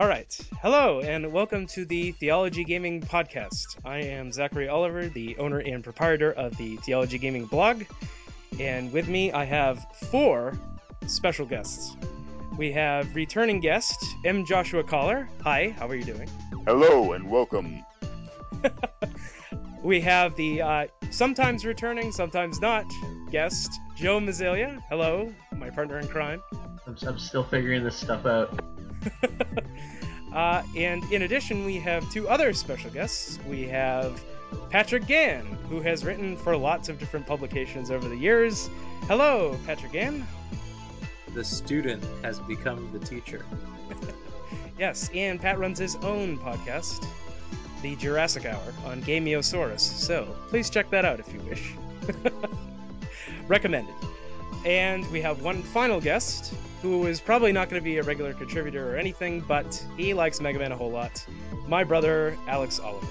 All right. Hello, and welcome to the Theology Gaming Podcast. I am Zachary Oliver, the owner and proprietor of the Theology Gaming blog. And with me, I have four special guests. We have returning guest, M. Joshua Cauller. Hi, how are you doing? Hello and welcome. we have the uh, sometimes returning, sometimes not guest, Joe Mazzilia. Hello, my partner in crime. I'm, I'm still figuring this stuff out. uh, and in addition, we have two other special guests. We have Patrick Gann, who has written for lots of different publications over the years. Hello, Patrick Gann. The student has become the teacher. yes, and Pat runs his own podcast, The Jurassic Hour, on Gameosaurus. So please check that out if you wish. Recommended. And we have one final guest, who is probably not going to be a regular contributor or anything, but he likes Mega Man a whole lot. My brother, Alex Oliver.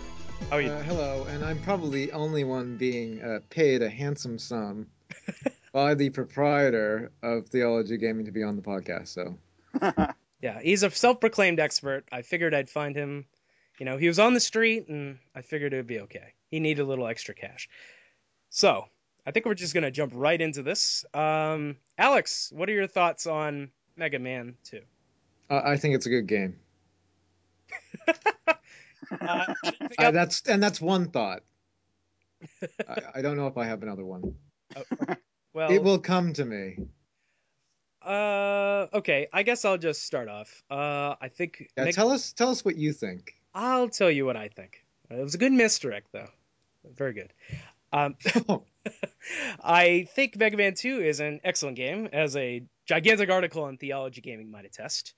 How are you? Uh, hello, and I'm probably the only one being uh, paid a handsome sum by the proprietor of Theology Gaming to be on the podcast. So, yeah, he's a self-proclaimed expert. I figured I'd find him. You know, he was on the street, and I figured it would be okay. He needed a little extra cash. So, I think we're just gonna jump right into this. Um, Alex, what are your thoughts on Mega Man Two? Uh, I think it's a good game. uh, uh, that's and that's one thought. I, I, don't know if I have another one. Oh, well, it will come to me. Uh, okay. I guess I'll just start off. Uh, I think. Yeah, Meg- tell us, tell us what you think. I'll tell you what I think. It was a good misdirect, though. Very good. Um, I think Mega Man 2 is an excellent game, as a gigantic article on Theology Gaming might attest.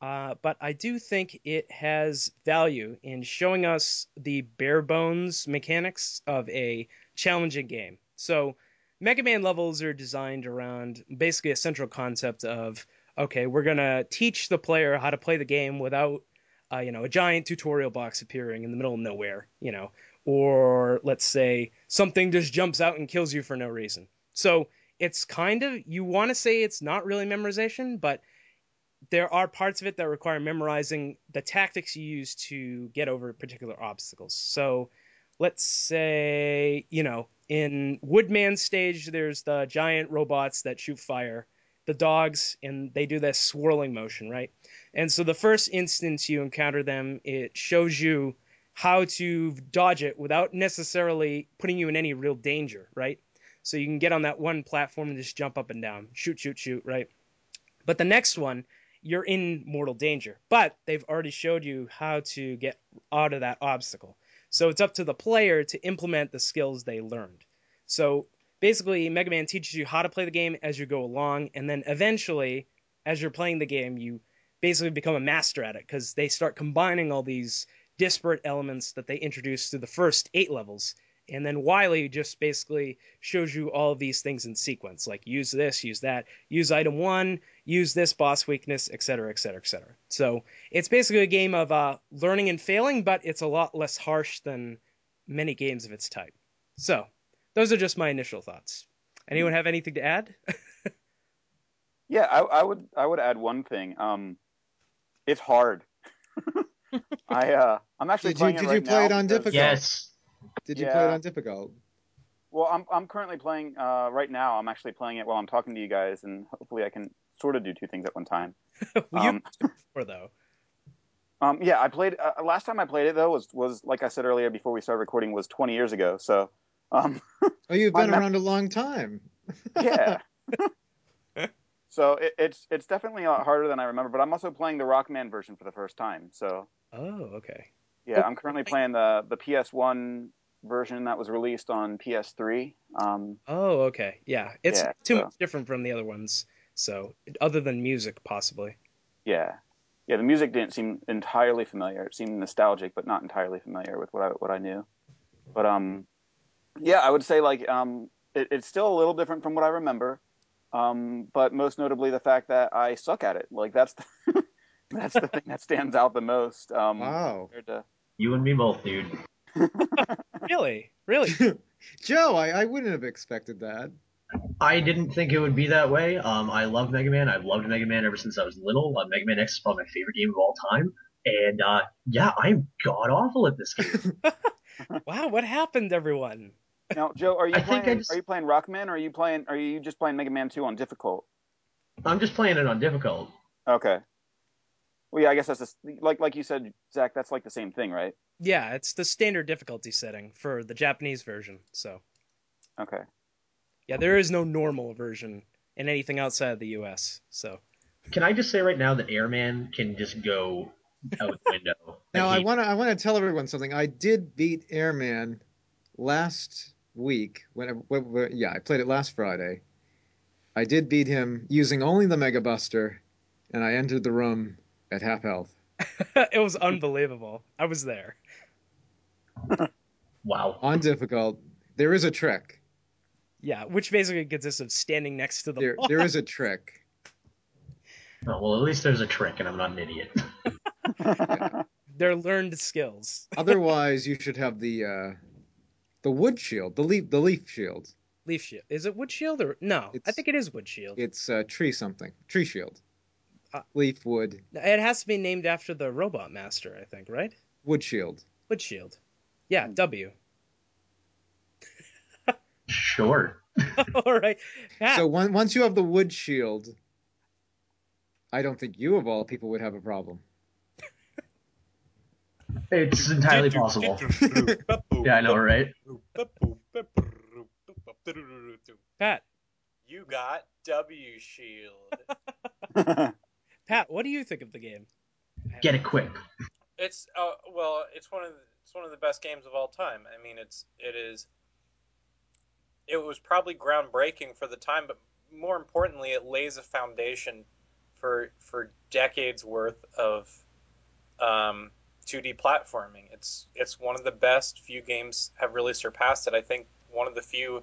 Uh, but I do think it has value in showing us the bare bones mechanics of a challenging game. So, Mega Man levels are designed around basically a central concept of okay, we're gonna teach the player how to play the game without, uh, you know, a giant tutorial box appearing in the middle of nowhere. You know, or let's say something just jumps out and kills you for no reason. So it's kind of you want to say it's not really memorization, but there are parts of it that require memorizing the tactics you use to get over particular obstacles. So let's say, you know, in Woodman stage there's the giant robots that shoot fire, the dogs and they do this swirling motion, right? And so the first instance you encounter them, it shows you how to dodge it without necessarily putting you in any real danger, right? So you can get on that one platform and just jump up and down, shoot, shoot, shoot, right? But the next one, you're in mortal danger. But they've already showed you how to get out of that obstacle. So it's up to the player to implement the skills they learned. So basically, Mega Man teaches you how to play the game as you go along, and then eventually, as you're playing the game, you basically become a master at it because they start combining all these disparate elements that they introduced through the first eight levels. And then Wily just basically shows you all of these things in sequence, like use this, use that, use item one, use this boss weakness, etc., etc., etc. So it's basically a game of uh, learning and failing, but it's a lot less harsh than many games of its type. So those are just my initial thoughts. Anyone have anything to add? yeah, I, I, would. I would add one thing. Um, it's hard. I uh, I'm actually did playing you, it right you play now it on because- difficult? Yes. Did you Yeah. play it on difficult? Well, I'm I'm currently playing uh, right now. I'm actually playing it while I'm talking to you guys, and hopefully I can sort of do two things at one time. Well, you Um, before though. um, yeah, I played uh, last time I played it though was was like I said earlier before we started recording was 20 years ago. So, um, Oh, you've My been mem- around a long time. yeah. so it, it's it's definitely a lot harder than I remember. But I'm also playing the Rockman version for the first time. So Oh, okay. yeah, I'm currently playing the the PS1 version that was released on PS3. Um, Oh, okay. Yeah, it's Yeah, too so- much different from the other ones. So, other than music, possibly. Yeah, yeah. The music didn't seem entirely familiar. It seemed nostalgic, but not entirely familiar with what I what I knew. But um, yeah, I would say like um, it, it's still a little different from what I remember. Um, but most notably the fact that I suck at it. Like that's the, that's the thing that stands out the most. Um, Wow. to You and me both, dude. Really, really. Joe, I, I wouldn't have expected that. I didn't think it would be that way. Um, I love Mega Man. I've loved Mega Man ever since I was little. Uh, Mega Man X is probably my favorite game of all time. And uh, yeah, I'm god awful at this game. wow, what happened, everyone? Now, Joe, are you I think playing? I just- Are you playing Rockman, or are you playing? Are you just playing Mega Man Two on difficult? I'm just playing it on difficult. Okay. Well, yeah, I guess that's just, like like you said, Zach. That's like the same thing, right? Yeah, it's the standard difficulty setting for the Japanese version. So Okay. yeah, there is no normal version in anything outside of the U.S. So Can I just say right now that Airman can just go out the window? Now Like, I want to I want to tell everyone something. I did beat Airman last week when, I, when, when- yeah I played it last Friday. I did beat him using only the Mega Buster, and I entered the room at half health. it was unbelievable. I was there. Wow. On difficult, there is a trick. Yeah, which basically consists of standing next to the There there is a trick. Oh, well, at least there's a trick, and I'm not an idiot. They're learned skills. Otherwise, you should have the uh, the wood shield, the leaf the leaf shield. Leaf shield. Is it wood shield or no? I think it is wood shield. It's uh, tree something, tree shield. Uh, Leaf wood It has to be named after the robot master, I think, right? Woodshield. Woodshield. Yeah, W. Sure. All right. Pat, So one, once you have the wood shield, I don't think you of all people would have a problem. It's entirely possible. Yeah, I know, right? Pat, You got W Shield. Pat, what do you think of the game? Get it quick. It's uh, well, it's one of the, it's one of the best games of all time. I mean, it's it is. It was probably groundbreaking for the time, but more importantly, it lays a foundation for for decades worth of um, 2D platforming. It's it's one of the best. Few games have really surpassed it. I think one of the few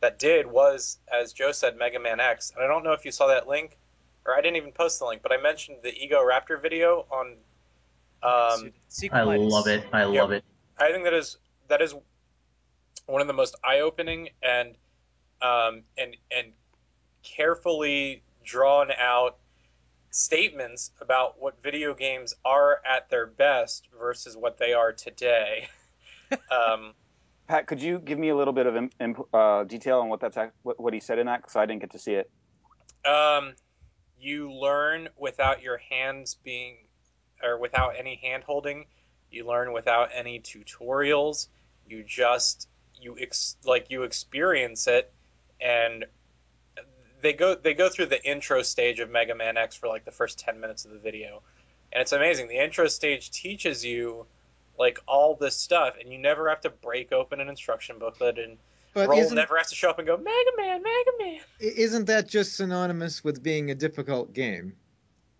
that did was, as Joe said, Mega Man X. And I don't know if you saw that link, or I didn't even post the link, but I mentioned the Egoraptor video on. Um, I love it. I Yeah. love it. I think that is that is one of the most eye-opening and um, and and carefully drawn out statements about what video games are at their best versus what they are today. um, Pat, could you give me a little bit of imp- uh, detail on what that's what, what he said in that? Because I didn't get to see it. um, you learn without your hands being or without any hand holding. You learn without any tutorials. You just you ex- like you experience it, and they go they go through the intro stage of Mega Man X for like the first ten minutes of the video, and it's amazing. The intro stage teaches you like all this stuff, and you never have to break open an instruction booklet, and But Roll isn't never has to show up and go Mega Man, Mega Man. isn't that just synonymous with being a difficult game?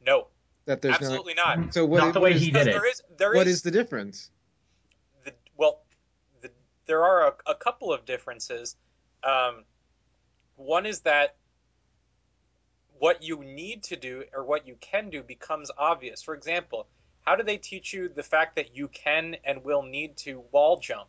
No, That there's absolutely no. not. So what? Not the what way is- he did it. There is there What is is the difference? the well, the, there are a, a couple of differences. Um, one is that what you need to do or what you can do becomes obvious. For example, how do they teach you the fact that you can and will need to wall jump?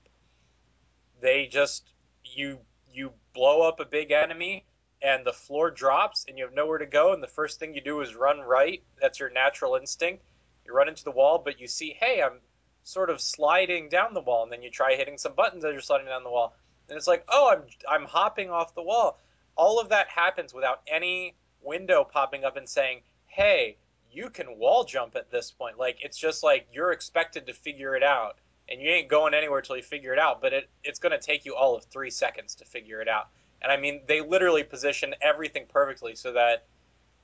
They just you you blow up a big enemy and the floor drops and you have nowhere to go and the first thing you do is run right. That's your natural instinct. You run into the wall, but you see, hey, I'm sort of sliding down the wall, and then you try hitting some buttons as you're sliding down the wall, and it's like, oh, I'm I'm hopping off the wall. All of that happens without any window popping up and saying, hey, you can wall jump at this point. Like it's just like you're expected to figure it out, and you ain't going anywhere till you figure it out. But it it's going to take you all of three seconds to figure it out. And I mean, they literally position everything perfectly so that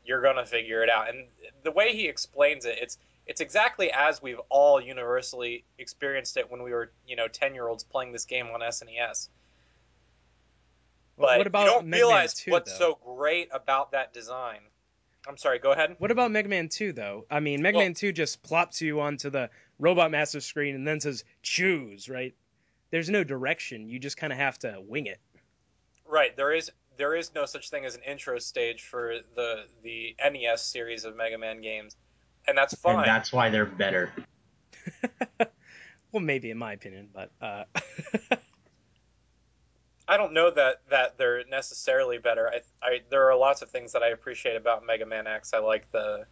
you're going to figure it out. And the way he explains it, it's it's exactly as we've all universally experienced it when we were, you know, 10 year olds playing this game on SNES. Well, But what about you don't Mega Man realize 2, what's though? so great about that design. I'm sorry, go ahead. What about Mega Man 2 though? I mean, Mega Well- Man 2 just plops you onto the Robot Master screen and then says choose, right? There's no direction. You just kind of have to wing it. Right, there is there is no such thing as an intro stage for the the NES series of Mega Man games. And that's fine. And that's why they're better. Well, maybe in my opinion, but uh, I don't know that that they're necessarily better. I, I there are lots of things that I appreciate about Mega Man X. I like the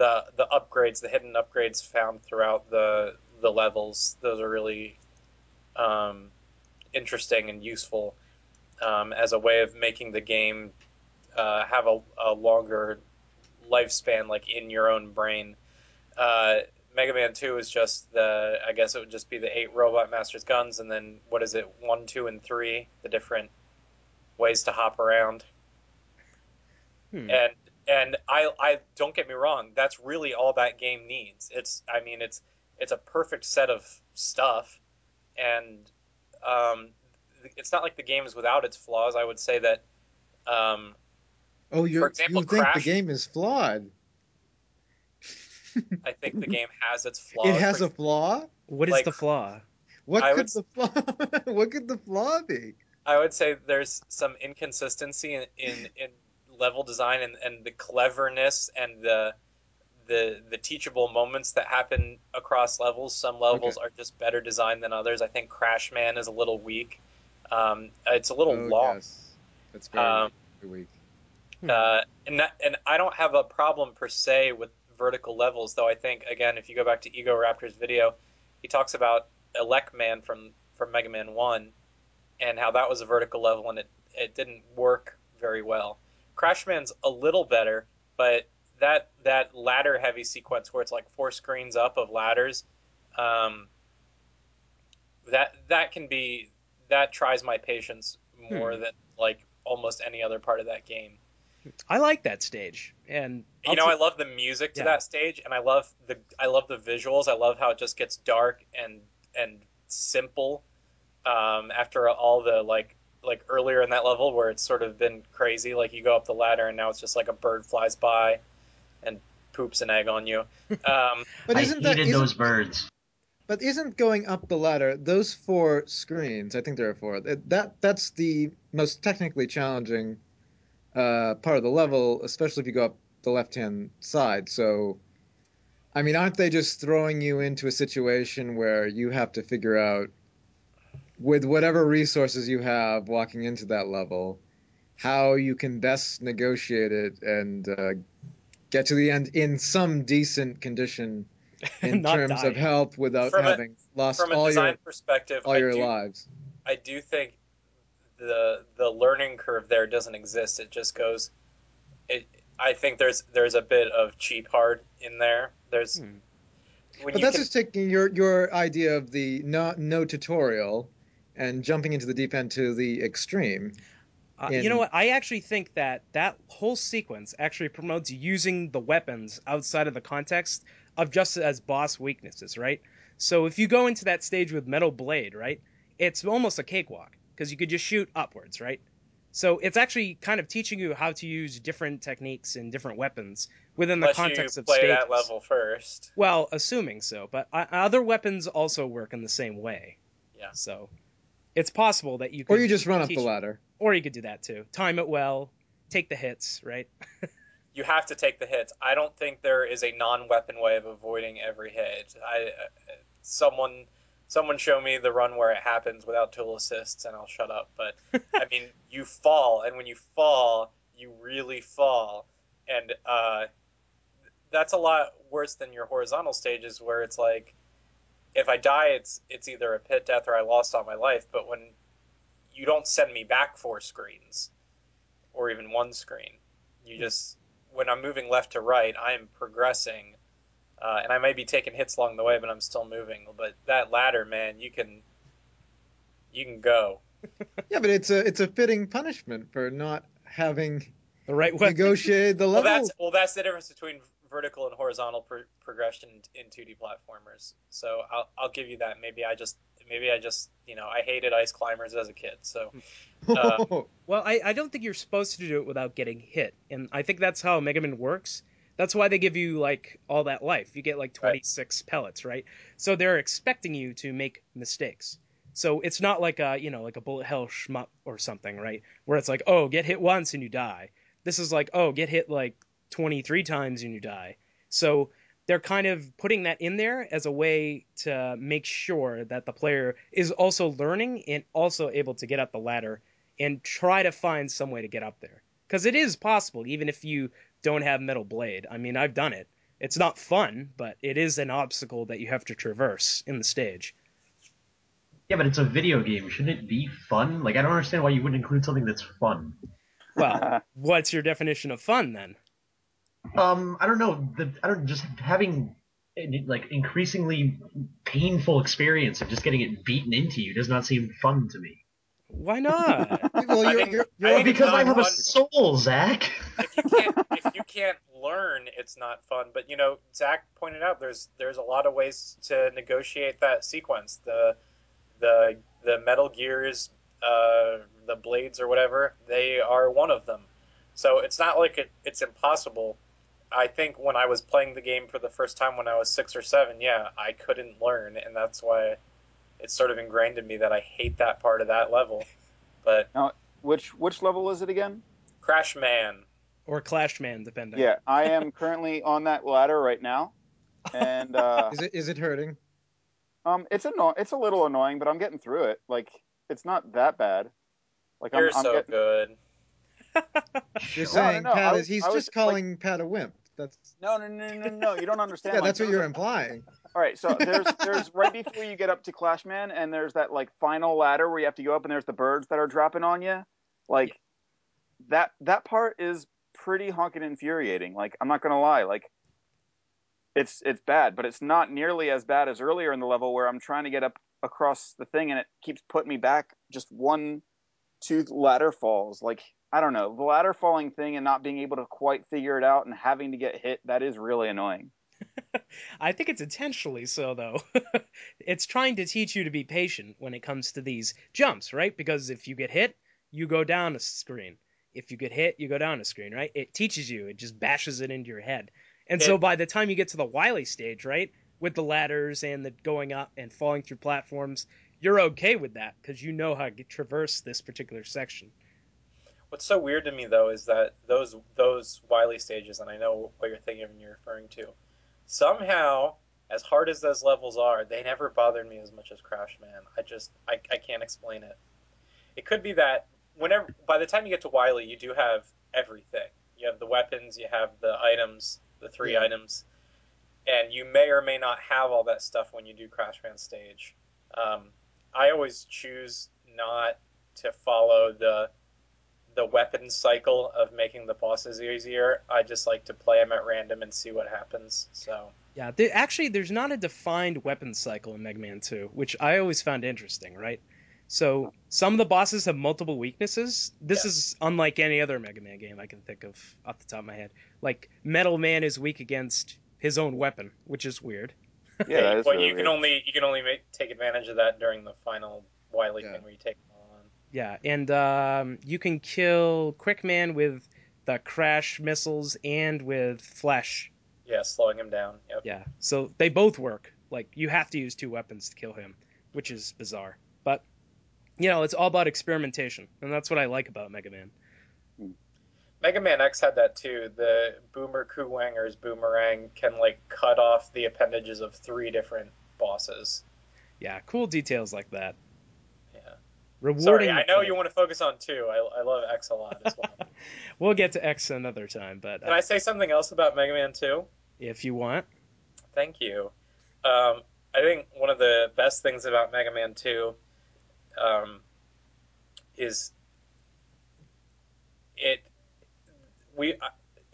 the the upgrades, the hidden upgrades found throughout the the levels. Those are really um, interesting and useful um, as a way of making the game uh, have a, a, longer lifespan, like in your own brain. Uh, Mega Man Two is just the I guess it would just be the eight Robot Masters guns, and then what is it? One, two, and three, the different ways to hop around. Hmm. And and I I don't get me wrong, that's really all that game needs. It's I mean it's it's a perfect set of stuff, and um, it's not like the game is without its flaws. I would say that. Um, oh, you you think Crash, the game is flawed? I think the game has its flaws. It has a flaw. What is like, the flaw? What I could would, the flaw? what could the flaw be? I would say there's some inconsistency in in, in level design and, and the cleverness and the the the teachable moments that happen across levels. Some levels okay. are just better designed than others. I think Crash Man is a little weak. Um, it's a little oh, long. Yes. It's very, um, very weak. Uh, and that, and I don't have a problem per se with vertical levels, though I think again, if you go back to Egoraptor's video, he talks about Elecman from from Mega Man One, and how that was a vertical level and it it didn't work very well. Crashman's a little better, but that that ladder heavy sequence where it's like four screens up of ladders, um, that that can be that tries my patience more hmm. than like almost any other part of that game. I like that stage, and I'll you know, t- I love the music to yeah. that stage, and I love the I love the visuals. I love how it just gets dark and and simple um, after all the like like earlier in that level where it's sort of been crazy. Like you go up the ladder, and now it's just like a bird flies by and poops an egg on you. Um, but isn't I hated that, those birds. But isn't going up the ladder those four screens? I think there are four. That that's the most technically challenging uh, part of the level, especially if you go up the left hand side. So, I mean, aren't they just throwing you into a situation where you have to figure out, with whatever resources you have walking into that level, how you can best negotiate it and uh, get to the end in some decent condition in terms of health without from having a, lost all your perspective, all I your do, lives. I do think the the learning curve there doesn't exist. It just goes. It. I think there's there's a bit of cheap hard in there. There's. Hmm. But that's can, just taking your your idea of the not no tutorial and jumping into the deep end to the extreme. Uh, in... You know what? I actually think that that whole sequence actually promotes using the weapons outside of the context of just as boss weaknesses, right? So if you go into that stage with Metal Blade, right, it's almost a cakewalk because you could just shoot upwards, right? So it's actually kind of teaching you how to use different techniques and different weapons within Unless the context you of play stages. that level first. Well, assuming so, but uh, other weapons also work in the same way. Yeah. So it's possible that you could or you just run up the ladder, or you could do that too. Time it well, take the hits, right? you have to take the hits. I don't think there is a non-weapon way of avoiding every hit. I uh, someone someone show me the run where it happens without tool assists and I'll shut up. But I mean, you fall, and when you fall, you really fall, and uh, that's a lot worse than your horizontal stages where it's like, if I die, it's it's either a pit death or I lost all my life. But when you don't send me back four screens, or even one screen, you just when I'm moving left to right, I am progressing uh, and I may be taking hits along the way, but I'm still moving. But that ladder, man, you can you can go. yeah, but it's a it's a fitting punishment for not having the right way negotiated the level. Well, that's well, that's the difference between vertical and horizontal pro- progression in 2D platformers. So I'll I'll give you that. Maybe I just maybe I just you know I hated ice climbers as a kid. So. Uh, well, I, I don't think you're supposed to do it without getting hit, and I think that's how Mega Man works that's why they give you like all that life. You get like 26 right. pellets, right? So they're expecting you to make mistakes. So it's not like a, you know, like a bullet hell shmup or something, right? Where it's like, "Oh, get hit once and you die." This is like, "Oh, get hit like 23 times and you die." So they're kind of putting that in there as a way to make sure that the player is also learning and also able to get up the ladder and try to find some way to get up there. Because it is possible, even if you don't have Metal Blade. I mean, I've done it. It's not fun, but it is an obstacle that you have to traverse in the stage. Yeah, but it's a video game. Shouldn't it be fun? Like, I don't understand why you wouldn't include something that's fun. Well, what's your definition of fun then? Um, I don't know. The, I don't just having like increasingly painful experience of just getting it beaten into you does not seem fun to me. Why not? well, you're, think- you're, you're think it's because I not have a soul, Zach. if you can't if you can't learn, it's not fun. But you know, Zach pointed out there's there's a lot of ways to negotiate that sequence. The the the Metal Gears, uh, the blades or whatever, they are one of them. So it's not like it, it's impossible. I think when I was playing the game for the first time when I was six or seven, yeah, I couldn't learn, and that's why it's sort of ingrained in me that I hate that part of that level. But Which which level is it again? Crash Man, or Clash Man, depending. Yeah, I am currently on that ladder right now, and uh, is it is it hurting? um, it's anno- it's a little annoying, but I'm getting through it. Like it's not that bad. Like I'm, you're I'm so getting, good. You're saying no, no, Pat is he's was, just calling Pat a wimp. That's no, no, no, no, no. You don't understand. yeah, like, that's what you're implying. All right, so there's there's right before you get up to Clash Man, and there's that like final ladder where you have to go up, and there's the birds that are dropping on you. Like that that part is pretty honking infuriating. Like I'm not gonna lie, like it's it's bad, but it's not nearly as bad as earlier in the level where I'm trying to get up across the thing, and it keeps putting me back just one, two ladder falls. Like I don't know, the ladder falling thing and not being able to quite figure it out and having to get hit that is really annoying. I think it's intentionally so, though. it's trying to teach you to be patient when it comes to these jumps, right? Because if you get hit, you go down a screen. If you get hit, you go down a screen, right? It teaches you, it just bashes it into your head. And so by the time you get to the Wily stage, right, with the ladders and the going up and falling through platforms, you're okay with that because you know how to traverse this particular section. What's so weird to me though is that those those Wily stages, and I know what you're thinking and you're referring to, somehow, as hard as those levels are, they never bothered me as much as Crash Man. I just I, I can't explain it. It could be that whenever by the time you get to Wily, you do have everything. You have the weapons, you have the items, the three Yeah. items, and you may or may not have all that stuff when you do Crash Man stage. Um, I always choose not to follow the the weapon cycle of making the bosses easier. I just like to play them at random and see what happens. So Yeah, there, actually, there's not a defined weapon cycle in Mega Man 2, which I always found interesting, right? So some of the bosses have multiple weaknesses. This Yeah. is unlike any other Mega Man game I can think of off the top of my head. Like Metal Man is weak against his own weapon, which is weird. Yeah, that is but really you can weird. only you can only make, take advantage of that during the final Wily Yeah. thing where you take them all on. Yeah, and um, you can kill Quickman with the crash missiles and with flash. Yeah, slowing him down. Yep. Yeah, so they both work. Like you have to use two weapons to kill him, which is bizarre. But you know, it's all about experimentation, and that's what I like about Mega Man. Mega Man X had that too. The Boomer Kuwanger's boomerang can like cut off the appendages of three different bosses. Yeah, cool details like that. Rewarding. Sorry, I know you want to focus on two. I, I love X a lot as well. We'll get to X another time, but Can uh, I say something else about Mega Man 2? if you want, Thank you. Um, I think one of the best things about Mega Man 2 um, is it. We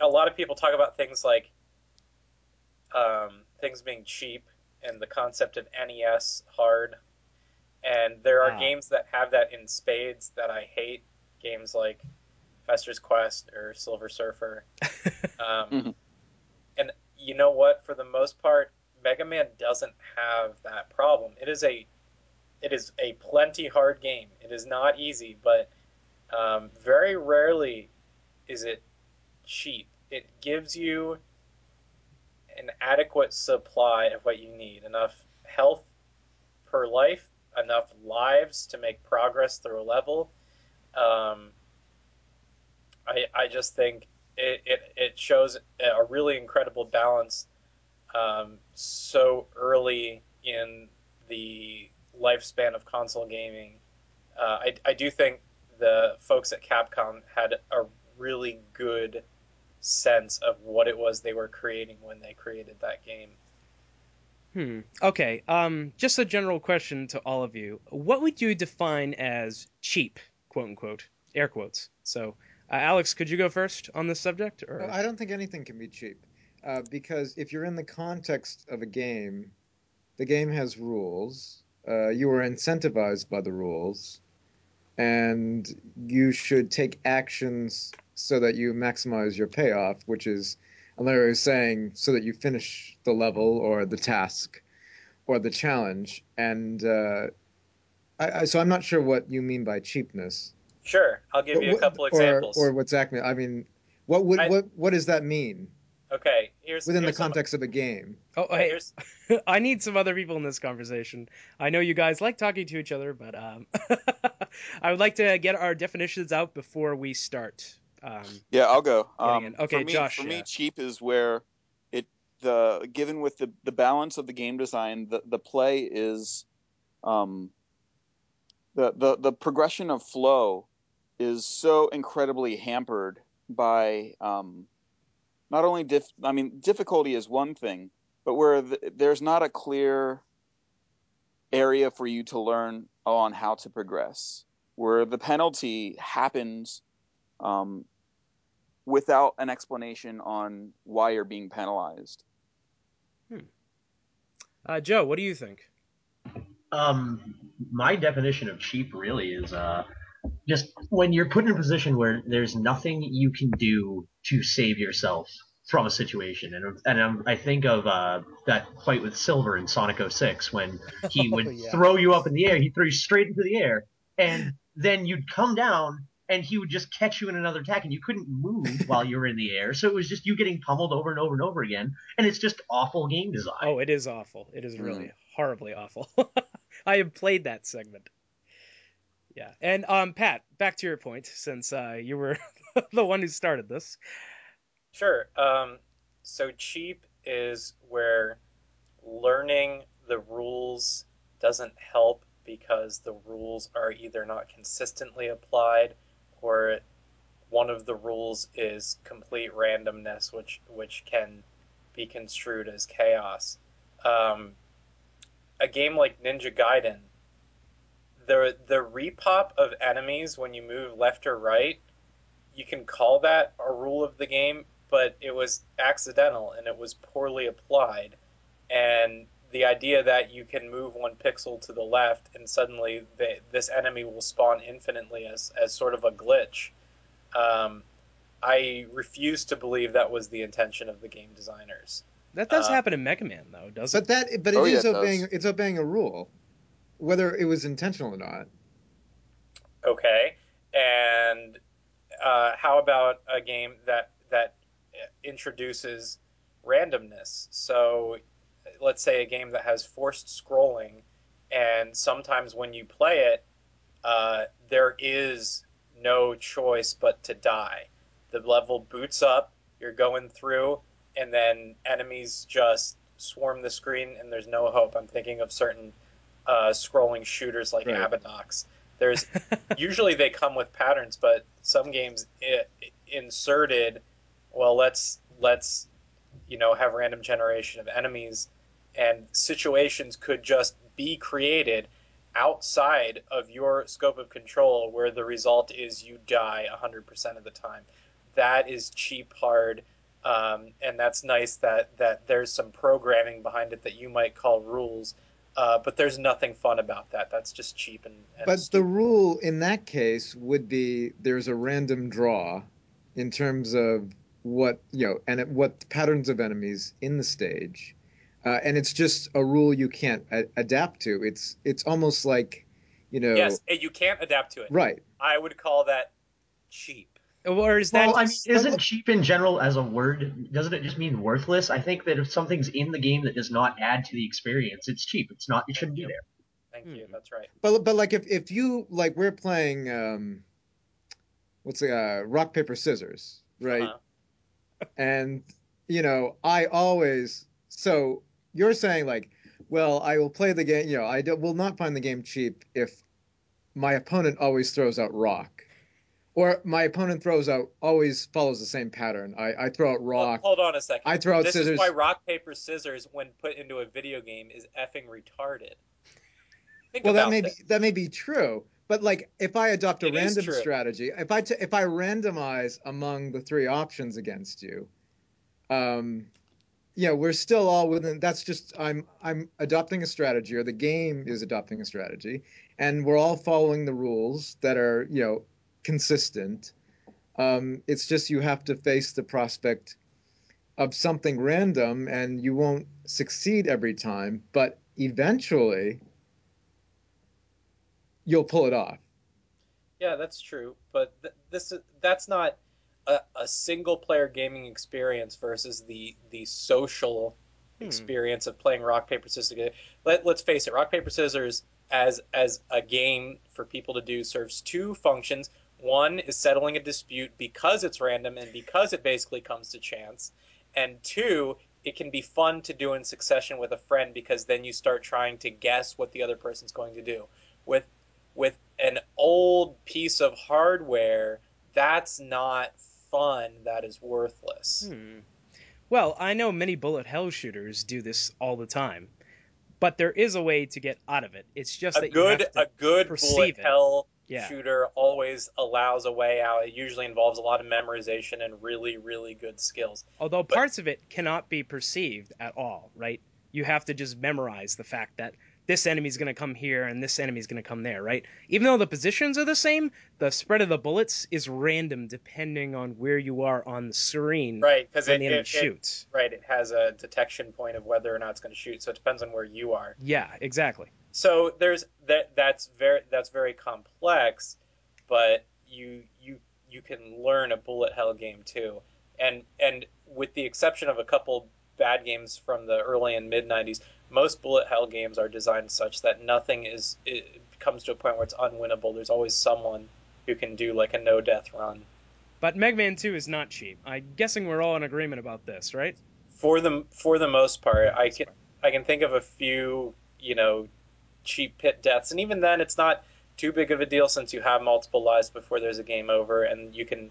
a lot of people talk about things like um, things being cheap and the concept of NES hard, and there are Ah. games that have that in spades that I hate. Games like Fester's Quest or Silver Surfer. Um, Mhm. and you know what? For the most part, Mega Man doesn't have that problem. It is a it is a plenty hard game. It is not easy, but um, very rarely is it cheap. It gives you an adequate supply of what you need enough health per life, enough lives to make progress through a level. Um, I, I just think it, it, it shows a really incredible balance um, so early in the lifespan of console gaming. Uh, I, I do think the folks at Capcom had a really good sense of what it was they were creating when they created that game. Hmm. Okay. Um, just a general question to all of you. What would you define as cheap, quote unquote, air quotes? So, uh, Alex, could you go first on this subject? Or I don't think anything can be cheap, uh, because if you're in the context of a game, the game has rules. Uh, you are incentivized by the rules, and you should take actions so that you maximize your payoff, which is, Larry was saying, so that you finish the level or the task or the challenge. And uh, I, I, so I'm not sure what you mean by cheapness. Sure, I'll give you a couple or, examples. Or what Zach mean. I mean, what would I- what what does that mean okay, here's within the here's some- context of a game? oh, hey, here's I need some other people in this conversation. I know you guys like talking to each other, but um, I would like to get our definitions out before we start. Um, Yeah, I'll go. Um. Okay, for me, Josh, For yeah. me, cheap is where it the given with the the balance of the game design, the the play is, um, the the the progression of flow is so incredibly hampered by um, not only diff. I mean, difficulty is one thing, but where th there's not a clear area for you to learn on how to progress, where the penalty happens um, without an explanation on why you're being penalized. uh, Joe, what do you think? Um, my definition of cheap really is uh, just when you're put in a position where there's nothing you can do to save yourself from a situation, and and um, I think of uh, that fight with Silver in Sonic 06 when he would Oh, yeah. throw you up in the air, he'd throw you straight into the air, and then you'd come down. And he would just catch you in another attack, and you couldn't move while you were in the air. So it was just you getting pummeled over and over and over again, and it's just awful game design. Oh, it is awful. It is really horribly awful. I have played that segment. Yeah, and um, Pat, back to your point, since uh, you were the one who started this. Sure. Um, so cheap is where learning the rules doesn't help because the rules are either not consistently applied or one of the rules is complete randomness, which which can be construed as chaos. Um, a game like Ninja Gaiden, the the repop of enemies when you move left or right, you can call that a rule of the game, but it was accidental and it was poorly applied. And the idea that you can move one pixel to the left and suddenly the, this enemy will spawn infinitely as, as sort of a glitch, um, I refuse to believe that was the intention of the game designers. That does Uh, happen in Mega Man, though, doesn't But that but it is Oh, yeah, it does. obeying it's obeying a rule, whether it was intentional or not. Okay, and uh, how about a game that that introduces randomness? So, let's say a game that has forced scrolling, and sometimes when you play it, uh, there is no choice but to die. The level boots up, you're going through, and then enemies just swarm the screen, and there's no hope. I'm thinking of certain uh, scrolling shooters like Right. Abadox. There's usually they come with patterns, but some games i inserted. Well, let's let's you know have random generation of enemies, and situations could just be created outside of your scope of control, where the result is you die 100% of the time. That is cheap hard. Um, and that's nice that, that there's some programming behind it that you might call rules, uh, but there's nothing fun about that. That's just cheap and, and But the rule in that case would be there's a random draw in terms of what you know and what patterns of enemies in the stage, uh, and it's just a rule you can't a- adapt to. It's it's almost like, you know, Yes, you can't adapt to it. right. I would call that cheap. Or is that Well, I mean, isn't cheap in general as a word? Doesn't it just mean worthless? I think that if something's in the game that does not add to the experience, it's cheap. It's not. It shouldn't be there. Thank you. Hmm. That's right. But but like if if you like we're playing um, what's the uh, rock paper scissors, right? Uh-huh. And you know I always so you're saying like, well I will play the game. You know I do, will not find the game cheap if my opponent always throws out rock. Or my opponent throws out always follows the same pattern. I, I throw out rock. hold on a second. I throw out this scissors. is why rock paper scissors, when put into a video game, is effing retarded. Think well, that may this. be that may be true, but like if I adopt a It random strategy, if I t- if I randomize among the three options against you, um, yeah, we're still all within. That's just I'm I'm adopting a strategy, or the game is adopting a strategy, and we're all following the rules that are you know consistent. Um, it's just you have to face the prospect of something random, and you won't succeed every time, but eventually you'll pull it off. Yeah, that's true, but th- this is that's not a, a single player gaming experience versus the the social Hmm. experience of playing rock paper scissors. together. Let, let's face it, rock paper scissors as as a game for people to do serves two functions. One is settling a dispute because it's random and because it basically comes to chance, and two, it can be fun to do in succession with a friend because then you start trying to guess what the other person's going to do. With with an old piece of hardware, that's not fun. That is worthless. Hmm. Well, I know many bullet hell shooters do this all the time, but there is a way to get out of it. It's just A that good you have to, a good bullet it. hell yeah. shooter always allows a way out. It usually involves a lot of memorization and really really good skills. Although but- parts of it cannot be perceived at all, right? You have to just memorize the fact that this enemy's going to come here and this enemy's going to come there, right? Even though the positions are the same, the spread of the bullets is random depending on where you are on the screen Right, because it, it, it shoots. right it has a detection point of whether or not it's going to shoot. So it depends on where you are. Yeah, exactly. so there's that that's very that's very complex but you you you can learn a bullet hell game too and and with the exception of a couple bad games from the early and mid 90s most bullet hell games are designed such that nothing is it comes to a point where it's unwinnable. There's always someone who can do like a no death run. But Mega Man 2 is not cheap. I'm guessing we're all in agreement about this, right? for the for the most part i can i can think of a few you know cheap pit deaths. And even then it's not too big of a deal since you have multiple lives before there's a game over and you can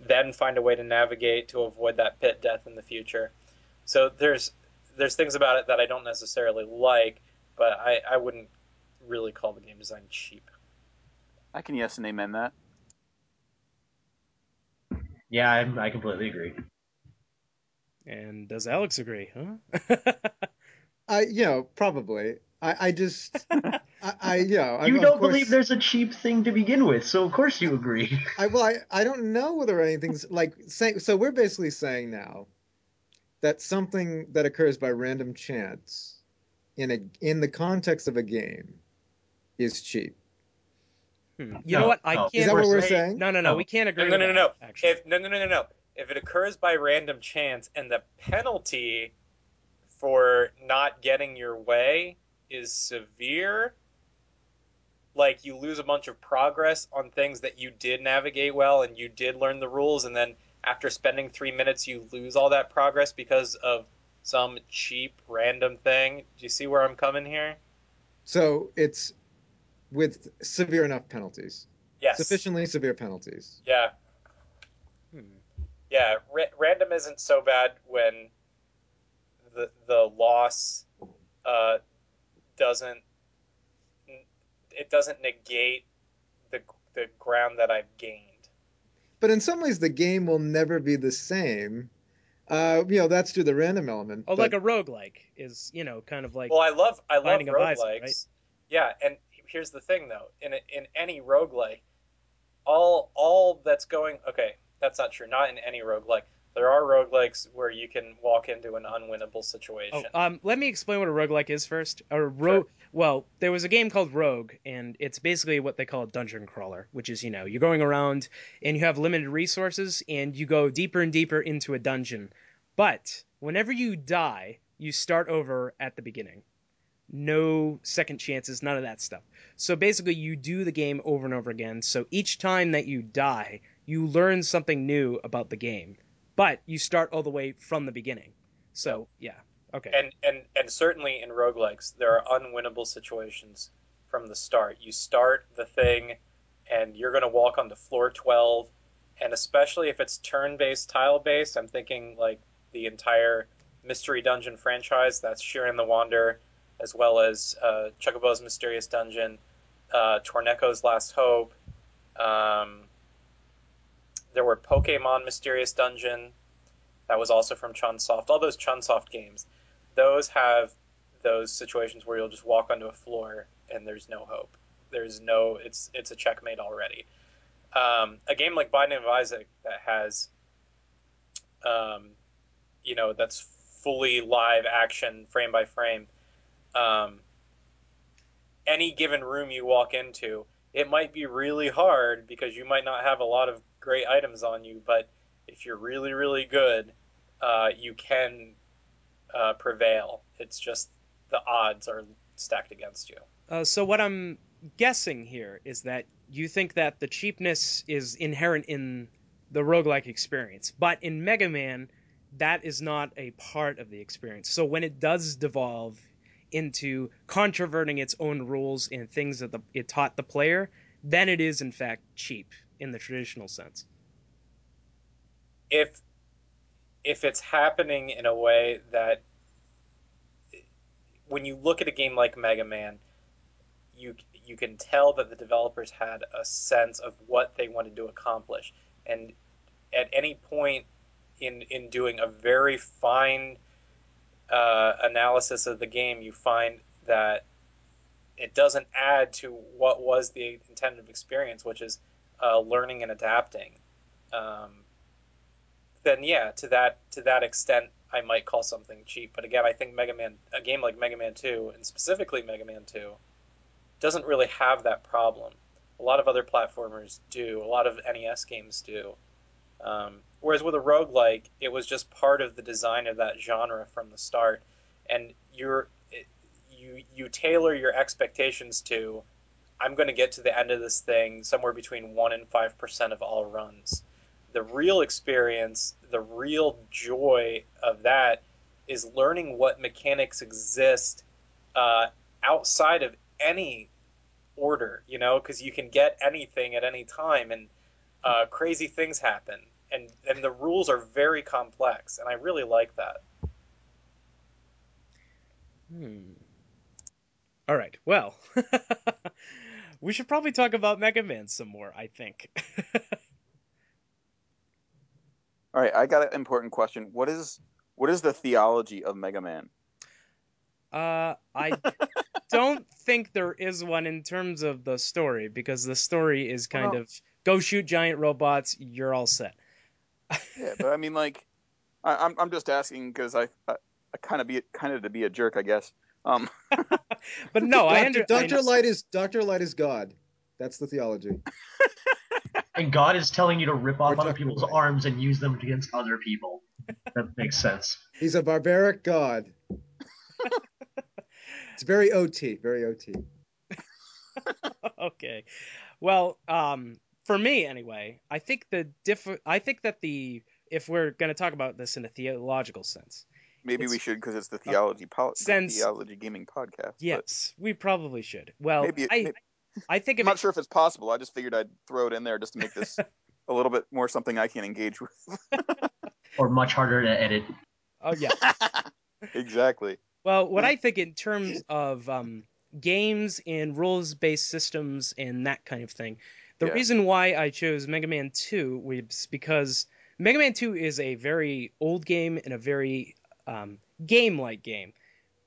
then find a way to navigate to avoid that pit death in the future. So there's there's things about it that i don't necessarily like but i i wouldn't really call the game design cheap I can yes and amen that. Yeah, I, I completely agree. And does Alex agree, huh? I, you know, probably. I, I just, I, I, you know, I, You of don't course- believe there's a cheap thing to begin with, so of course you agree. I, well, I, I don't know whether anything's like saying. So we're basically saying now that something that occurs by random chance in a in the context of a game is cheap. Hmm. You No, know what? I no. can't. Is that what we're saying- saying? No, no, no. No. We can't agree. No, no, with no, that, no. Actually. If no, no, no, no, no. If it occurs by random chance and the penalty for not getting your way is severe, like you lose a bunch of progress on things that you did navigate well and you did learn the rules, and then after spending three minutes, you lose all that progress because of some cheap random thing. Do you see where I'm coming here? So it's with severe enough penalties, Yes. sufficiently severe penalties. Yeah. Hmm. yeah, ra- random isn't so bad when the the loss uh, doesn't it doesn't negate the the ground that I've gained. But in some ways, the game will never be the same. Uh, you know, that's through the random element. Oh, but- like a roguelike is, you know, kind of like. well, I love I love Binding of roguelikes. Right? Yeah, and here's the thing though, in a, in any roguelike, all all that's going okay, that's not true. Not in any roguelike. There are roguelikes where you can walk into an unwinnable Oh, situation. um, let me explain what a roguelike is first. A ro- Sure. Well, there was a game called Rogue, and it's basically what they call a dungeon crawler, which is, you know, you're going around and you have limited resources, and you go deeper and deeper into a dungeon. But whenever you die, you start over at the beginning. No second chances, none of that stuff. So basically, you do the game over and over again. So each time that you die, you learn something new about the game, but you start all the way from the beginning. So yeah, okay. and and and certainly in roguelikes there are unwinnable situations from the start you start the thing and you're going to walk onto floor 12, and especially if it's turn-based, tile-based, I'm thinking like the entire Mystery Dungeon franchise. That's Shiren the Wanderer, as well as uh, Chocobo's Mysterious Dungeon, uh, Torneko's Last Hope. Um, there were Pokemon Mysterious Dungeon. That was also from Chunsoft. All those Chunsoft games, those have those situations where you'll just walk onto a floor and there's no hope. There's no it's it's a checkmate already. Um, a game like Binding of Isaac that has, um, you know, that's fully live action, frame by frame. Um, any given room you walk into, it might be really hard because you might not have a lot of great items on you, but if you're really, really good, uh, you can uh, prevail. It's just the odds are stacked against you. Uh, so what I'm guessing here is that you think that the cheapness is inherent in the roguelike experience, but in Mega Man, that is not a part of the experience. So when it does devolve into controverting its own rules and things that the, it taught the player, then it is in fact cheap in the traditional sense. If if it's happening in a way that when you look at a game like Mega Man, you you can tell that the developers had a sense of what they wanted to accomplish, and at any point in in doing a very fine uh, analysis of the game, you find that it doesn't add to what was the intended experience, which is uh, learning and adapting. Um, then yeah, to that to that extent, I might call something cheap. But again, I think Mega Man, a game like Mega Man Two, and specifically Mega Man Two, doesn't really have that problem. A lot of other platformers do. A lot of NES games do. Um, whereas with a roguelike, it was just part of the design of that genre from the start, and you're you you tailor your expectations to. I'm going to get to the end of this thing somewhere between one and five percent of all runs. The real experience, the real joy of that, is learning what mechanics exist uh, outside of any order. You know, because you can get anything at any time, and uh, crazy things happen, and and the rules are very complex, and I really like that. Hmm. All right. Well, we should probably talk about Mega Man some more. I think. All right, I got an important question. What is what is the theology of Mega Man? Uh, I don't think there is one in terms of the story because the story is kind Well- of go shoot giant robots. You're all set. Yeah, but I mean, like, I, I'm I'm just asking because I, I I kind of be kind of to be a jerk, I guess. Um, But no, I Doctor, under Doctor know- Light is Doctor Light is God. That's the theology. And God is telling you to rip off Or other people's Light. arms and use them against other people. That makes sense. He's a barbaric god. it's very OT, very OT. okay. Well, um, for me anyway, I think the diff- I think that the if we're going to talk about this in a theological sense, maybe It's- we should because it's the theology pol- Sense- theology gaming podcast. yes, we probably should. Well, maybe, I maybe I think I'm not it, sure if it's possible. I just figured I'd throw it in there just to make this a little bit more something I can engage with. Or much harder to edit. oh yeah. exactly. Well, what I think in terms of um, games and rules-based systems and that kind of thing, the Yeah. reason why I chose Mega Man 2 was because Mega Man 2 is a very old game and a very um, game-like game,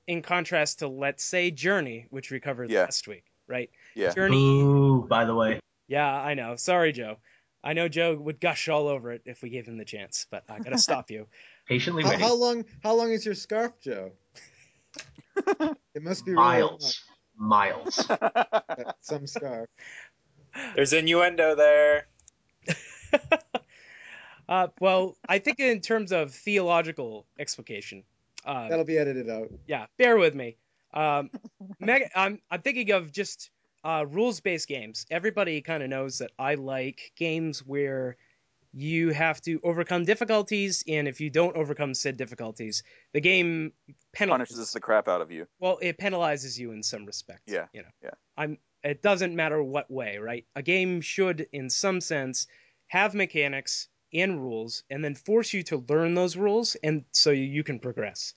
in contrast to, let's say, Journey, which we covered Yeah. last week, right? Yeah. Journey. Ooh, by the way. Yeah, I know. Sorry, Joe. I know Joe would gush all over it if we gave him the chance, but I gotta stop you. Patiently How, waiting. how long? How long is your scarf, Joe? It must be really Miles. Miles. Some scarf. There's innuendo there. Uh, well, I think in terms of theological explication, uh, That'll be edited out. yeah, bear with me. Um, Mega, I'm I'm thinking of just uh, rules-based games. Everybody kind of knows that I like games where you have to overcome difficulties, and if you don't overcome said difficulties, the game penalizes Punishes the crap out of you. well, it penalizes you in some respect. Yeah, you know. yeah. I'm. It doesn't matter what way, right? A game should, in some sense, have mechanics and rules, and then force you to learn those rules, and so you can progress.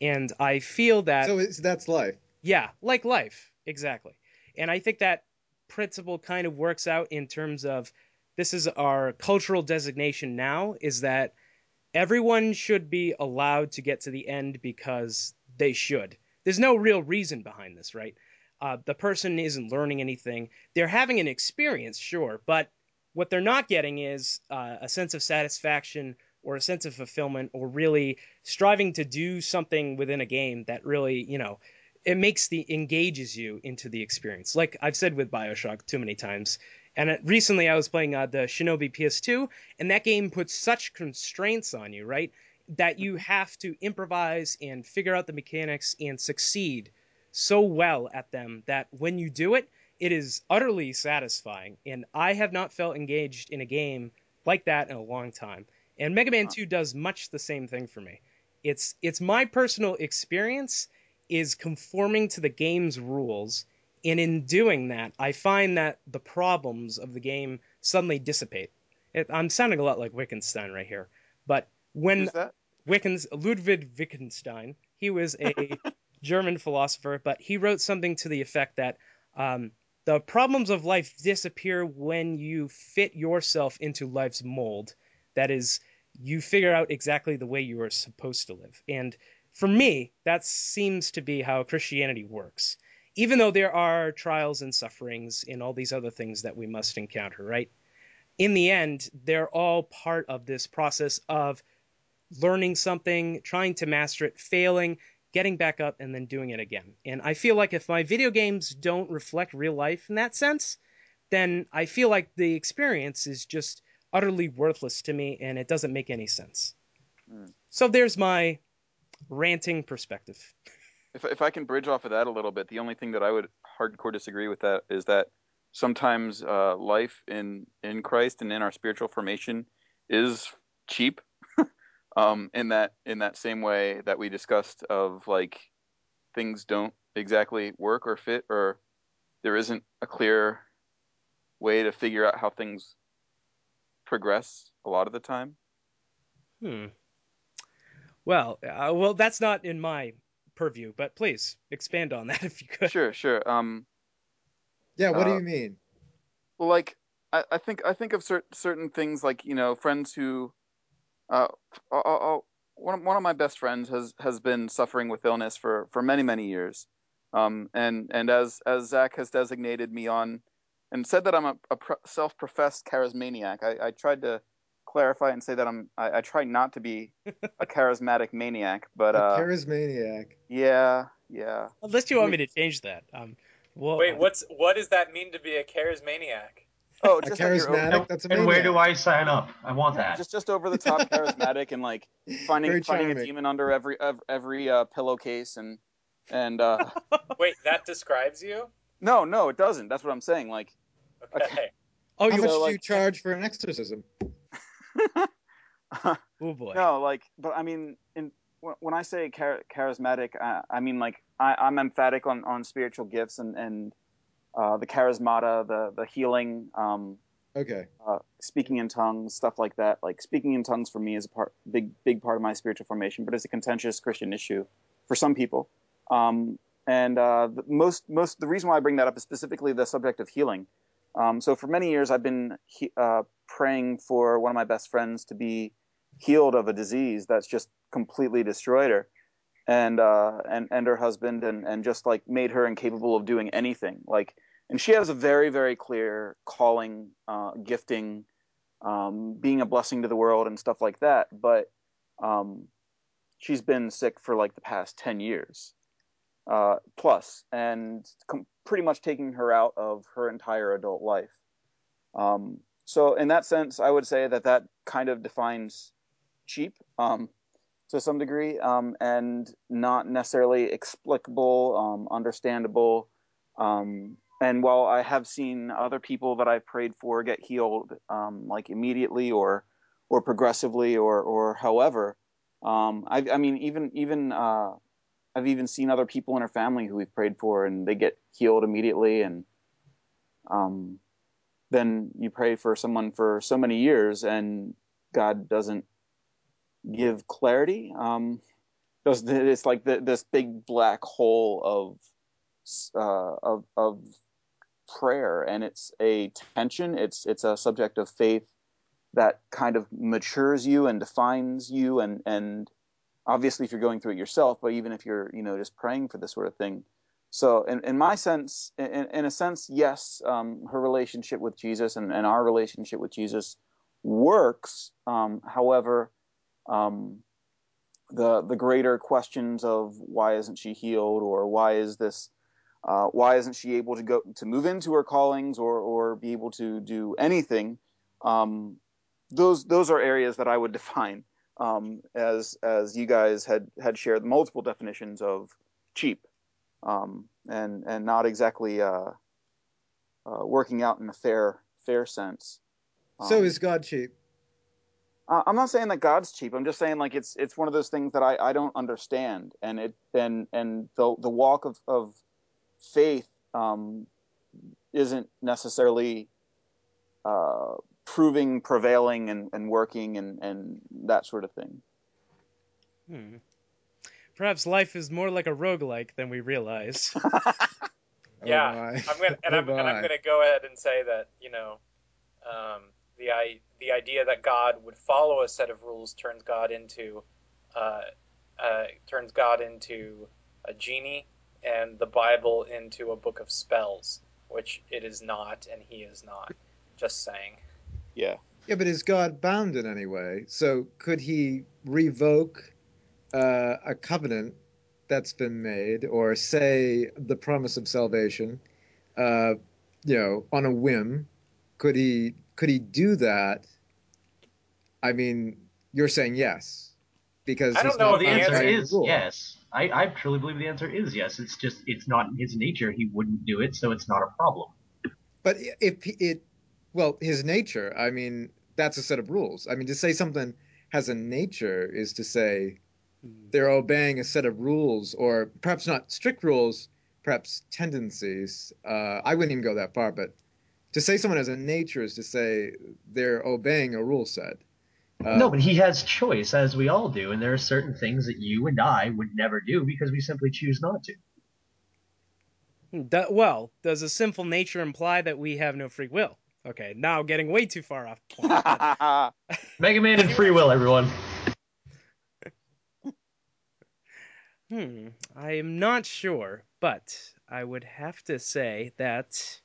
And I feel that So it's, that's life. yeah, like life, exactly. And I think that principle kind of works out in terms of this is our cultural designation now is that everyone should be allowed to get to the end because they should. There's no real reason behind this, right? Uh, the person isn't learning anything. They're having an experience, sure, but what they're not getting is uh, a sense of satisfaction or a sense of fulfillment or really striving to do something within a game that really, you know, it makes the engages you into the experience. Like I've said with BioShock too many times. And uh, recently I was playing uh, the Shinobi PS2 and that game puts such constraints on you, right? That you have to improvise and figure out the mechanics and succeed so well at them that when you do it, it is utterly satisfying. And I have not felt engaged in a game like that in a long time. And Mega Man 2 does much the same thing for me. It's it's my personal experience is conforming to the game's rules, and in doing that, I find that the problems of the game suddenly dissipate. It, I'm sounding a lot like Wittgenstein right here, but when? Wittgens, Ludwig Wittgenstein. He was a German philosopher, but he wrote something to the effect that um, the problems of life disappear when you fit yourself into life's mold. That is, you figure out exactly the way you are supposed to live. And for me, that seems to be how Christianity works. Even though there are trials and sufferings and all these other things that we must encounter, right? In the end, they're all part of this process of learning something, trying to master it, failing, getting back up, and then doing it again. And I feel like if my video games don't reflect real life in that sense, then I feel like the experience is just utterly worthless to me and it doesn't make any sense. Mm. So there's my ranting perspective. If if I can bridge off of that a little bit, the only thing that I would hardcore disagree with that is that sometimes uh, life in in Christ and in our spiritual formation is cheap. Um, in that in that same way that we discussed of like things don't exactly work or fit or there isn't a clear way to figure out how things progress a lot of the time. Hmm. Well, uh, well, that's not in my purview, but please expand on that if you could. Sure, sure. Um, Yeah, what do Uh, you mean? Well, like I, I think I think of cer- certain things like you know friends who, uh, oh, oh, oh, one of, one of my best friends has has been suffering with illness for for many many years, um, and and as as Zach has designated me on, and said that I'm a, a self-professed charismaniac. I, I tried to clarify and say that I'm I, I try not to be a charismatic maniac, but a uh, charismaniac. yeah, yeah. Unless you want me to change that. Um, well, Wait, what's what does that mean to be a charismaniac? Oh, A just like charismatic. That's a and where do. I sign up? I want that. just just over the top charismatic and like finding finding a demon under every every uh, pillowcase and and uh, Wait, that describes you? no no it doesn't that's what I'm saying like Okay. oh, How you much So, do you charge for an exorcism? oh boy. no like but I mean in when when I say char- charismatic I, I mean like I, I'm emphatic on, on spiritual gifts and and uh, the charismata the the healing um, Okay. uh, speaking in tongues, stuff like that. Like speaking in tongues for me is a part, big, big part of my spiritual formation, but it's a contentious Christian issue for some people. Um, and uh, the most, most, the reason why I bring that up is specifically the subject of healing. Um, so for many years, I've been he, uh, praying for one of my best friends to be healed of a disease that's just completely destroyed her, and uh, and and her husband, and and just like made her incapable of doing anything. Like and she has a very very clear calling uh, gifting um, being a blessing to the world and stuff like that. But um, she's been sick for like the past 10 years uh, plus and com- pretty much taking her out of her entire adult life. Um, so in that sense i would say that that kind of defines cheap. Um, to some degree um, and not necessarily explicable um, understandable um, and while I have seen other people that I've prayed for get healed, um, like immediately or or progressively or or however. Um, I, I mean, even even uh, I've even seen other people in our family who we've prayed for and they get healed immediately, and um, then you pray for someone for so many years and God doesn't give clarity. Um, it's like the, this big black hole of uh, of of prayer, and it's a tension. It's it's a subject of faith that kind of matures you and defines you, and and obviously if you're going through it yourself, but even if you're you know just praying for this sort of thing. So in, in my sense, in, in a sense, yes, um, her relationship with Jesus and, and our relationship with Jesus works. Um, however, um, the the greater questions of why isn't she healed or why is this uh, why isn't she able to go to move into her callings or or be able to do anything um, those those are areas that I would define um, as as you guys had had shared multiple definitions of cheap um, and and not exactly uh, uh, working out in a fair fair sense. so is God cheap? Uh, I'm not saying that God's cheap. I'm just saying like it's it's one of those things that I, I don't understand, and it and and the the walk of of faith um, isn't necessarily uh, proving prevailing and, and working and, and that sort of thing. Hmm. Perhaps life is more like a roguelike than we realize. yeah, Oh. I'm gonna and Oh, I'm and I'm gonna go ahead and say that you know, um, the i the idea that God would follow a set of rules turns God into, uh, uh, turns God into a genie, and the Bible into a book of spells, which it is not, and He is not. Just saying. Yeah. Yeah, but is God bound in any way? So could he revoke uh, a covenant that's been made, or say the promise of salvation, uh, you know, on a whim? Could he could he do that? I mean, you're saying yes, because I don't know the the answer by answer- any is rule. yes. I, I truly believe the answer is yes. It's just it's not in his nature. He wouldn't do it, so it's not a problem. But if it, well, his nature, I mean, that's a set of rules. I mean, to say something has a nature is to say they're obeying a set of rules, or perhaps not strict rules, perhaps tendencies. Uh, I wouldn't even go that far, but to say someone has a nature is to say they're obeying a rule set. Uh, no, but he has choice, as we all do, and there are certain things that you and I would never do because we simply choose not to. Do- well, does a sinful nature imply that we have no free will? Okay, now getting way too far off point. Mega Man and free will, everyone. Hmm, I am not sure, but I would have to say that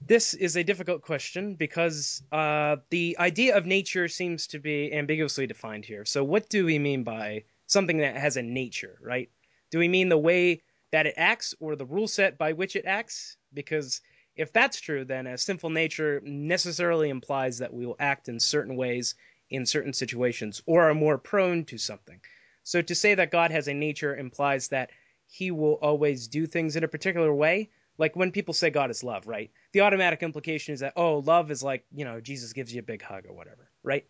this is a difficult question because uh, the idea of nature seems to be ambiguously defined here. So, what do we mean by something that has a nature, right? Do we mean the way that it acts or the rule set by which it acts? Because if that's true, then a sinful nature necessarily implies that we will act in certain ways in certain situations or are more prone to something. So to say that God has a nature implies that he will always do things in a particular way. Like when people say God is love, right? The automatic implication is that oh, love is like you know Jesus gives you a big hug or whatever, right?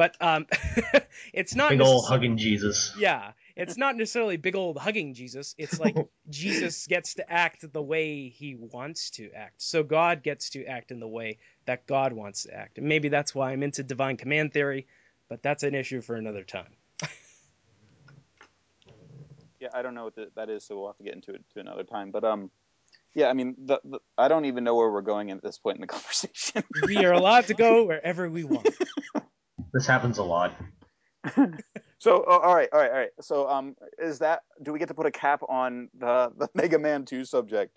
But um, it's not Big old hugging Jesus. Yeah, it's not necessarily big old hugging Jesus. It's like Jesus gets to act the way he wants to act. So God gets to act in the way that God wants to act. And maybe that's why I'm into divine command theory, but that's an issue for another time. yeah, I don't know what the, that is, so we'll have to get into it to another time. But um, yeah, I mean, the, the, I don't even know where we're going at this point in the conversation. We are allowed to go wherever we want. This happens a lot. so, oh, all right, all right, all right. So, um, is that do we get to put a cap on the the Mega Man Two subject?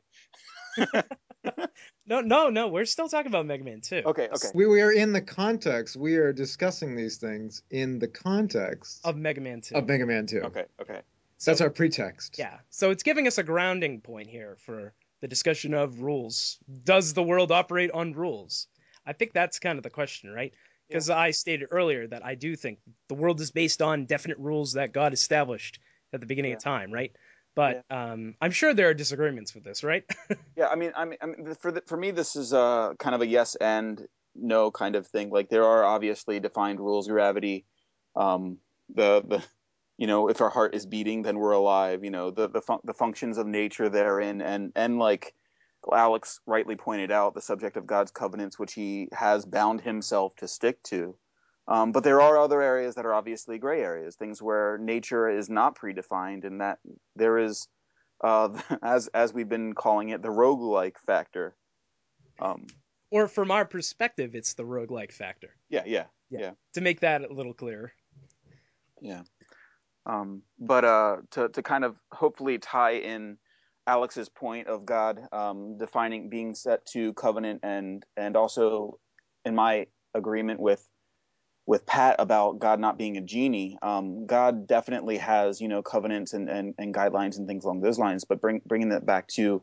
No, no, no. We're still talking about Mega Man 2. Okay, okay. we, we are in the context. We are discussing these things in the context Of Mega Man 2. of Mega Man 2. Okay, okay. So that's our pretext. Yeah. So it's giving us a grounding point here for the discussion of rules. Does the world operate on rules? I think that's kind of the question, right? Because I stated earlier that I do think the world is based on definite rules that God established at the beginning of time, right? But um, I'm sure there are disagreements with this, right? Yeah, I mean, I mean, I mean for the, for me, this is a kind of a yes and no kind of thing. Like there are obviously defined rules of gravity. Um, the the you know if our heart is beating, then we're alive. You know the the fun- the functions of nature therein, and and like Alex rightly pointed out, the subject of God's covenants, which He has bound Himself to stick to. Um, but there are other areas that are obviously gray areas, things where nature is not predefined, and that there is, uh, as as we've been calling it, the roguelike factor. Um, Or from our perspective, it's the roguelike factor. yeah, yeah, Yeah. yeah, To make that a little clearer. yeah. Um, but uh, to to kind of hopefully tie in Alex's point of God um, defining being set to covenant and and also in my agreement with with Pat about God not being a genie. Um, God definitely has you know covenants and, and, and guidelines and things along those lines. But bring, bringing that back to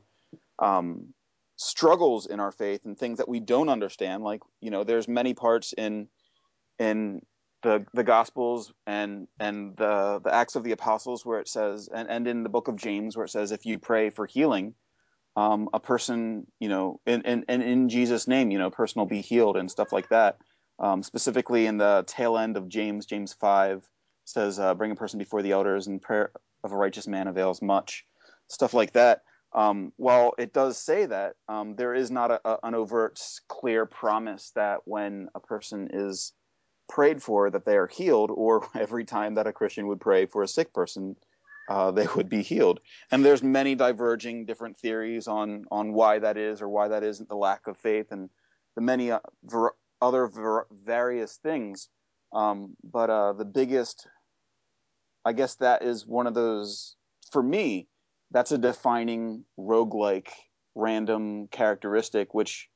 um, struggles in our faith and things that we don't understand, like you know, there's many parts in in the the Gospels and and the the Acts of the Apostles where it says, and, and in the Book of James where it says, if you pray for healing. Um, a person, you know, and in, in, in Jesus' name, you know, a person will be healed and stuff like that um, specifically in the tail end of James, James 5 says, uh, bring a person before the elders and prayer of a righteous man avails much, stuff like that. Um, while it does say that, um, there is not a, a, an overt, clear promise that when a person is prayed for that they are healed, or every time that a Christian would pray for a sick person, uh, they would be healed. And there's many diverging different theories on on why that is, or why that isn't the lack of faith, and the many uh, ver- other ver- various things. Um, but uh, the biggest, I guess, that is one of those for me. That's a defining roguelike random characteristic, which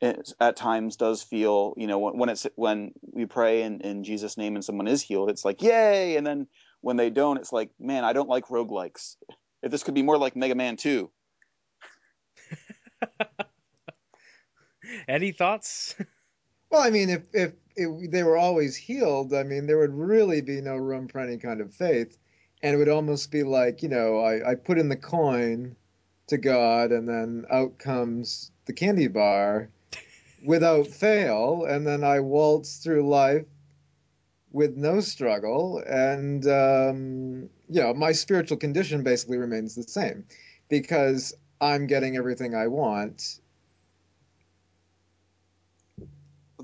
is, at times does feel, you know, when, when it's when we pray in, in Jesus' name and someone is healed, it's like yay, and then when they don't, it's like, man, I don't like roguelikes. If this could be more like Mega Man Two, Any thoughts? Well, I mean, if, if if they were always healed, I mean, there would really be no room for any kind of faith, and it would almost be like, you know, I, I put in the coin to God, and then out comes the candy bar without fail, and then I waltz through life with no struggle, and um, you know, my spiritual condition basically remains the same because I'm getting everything I want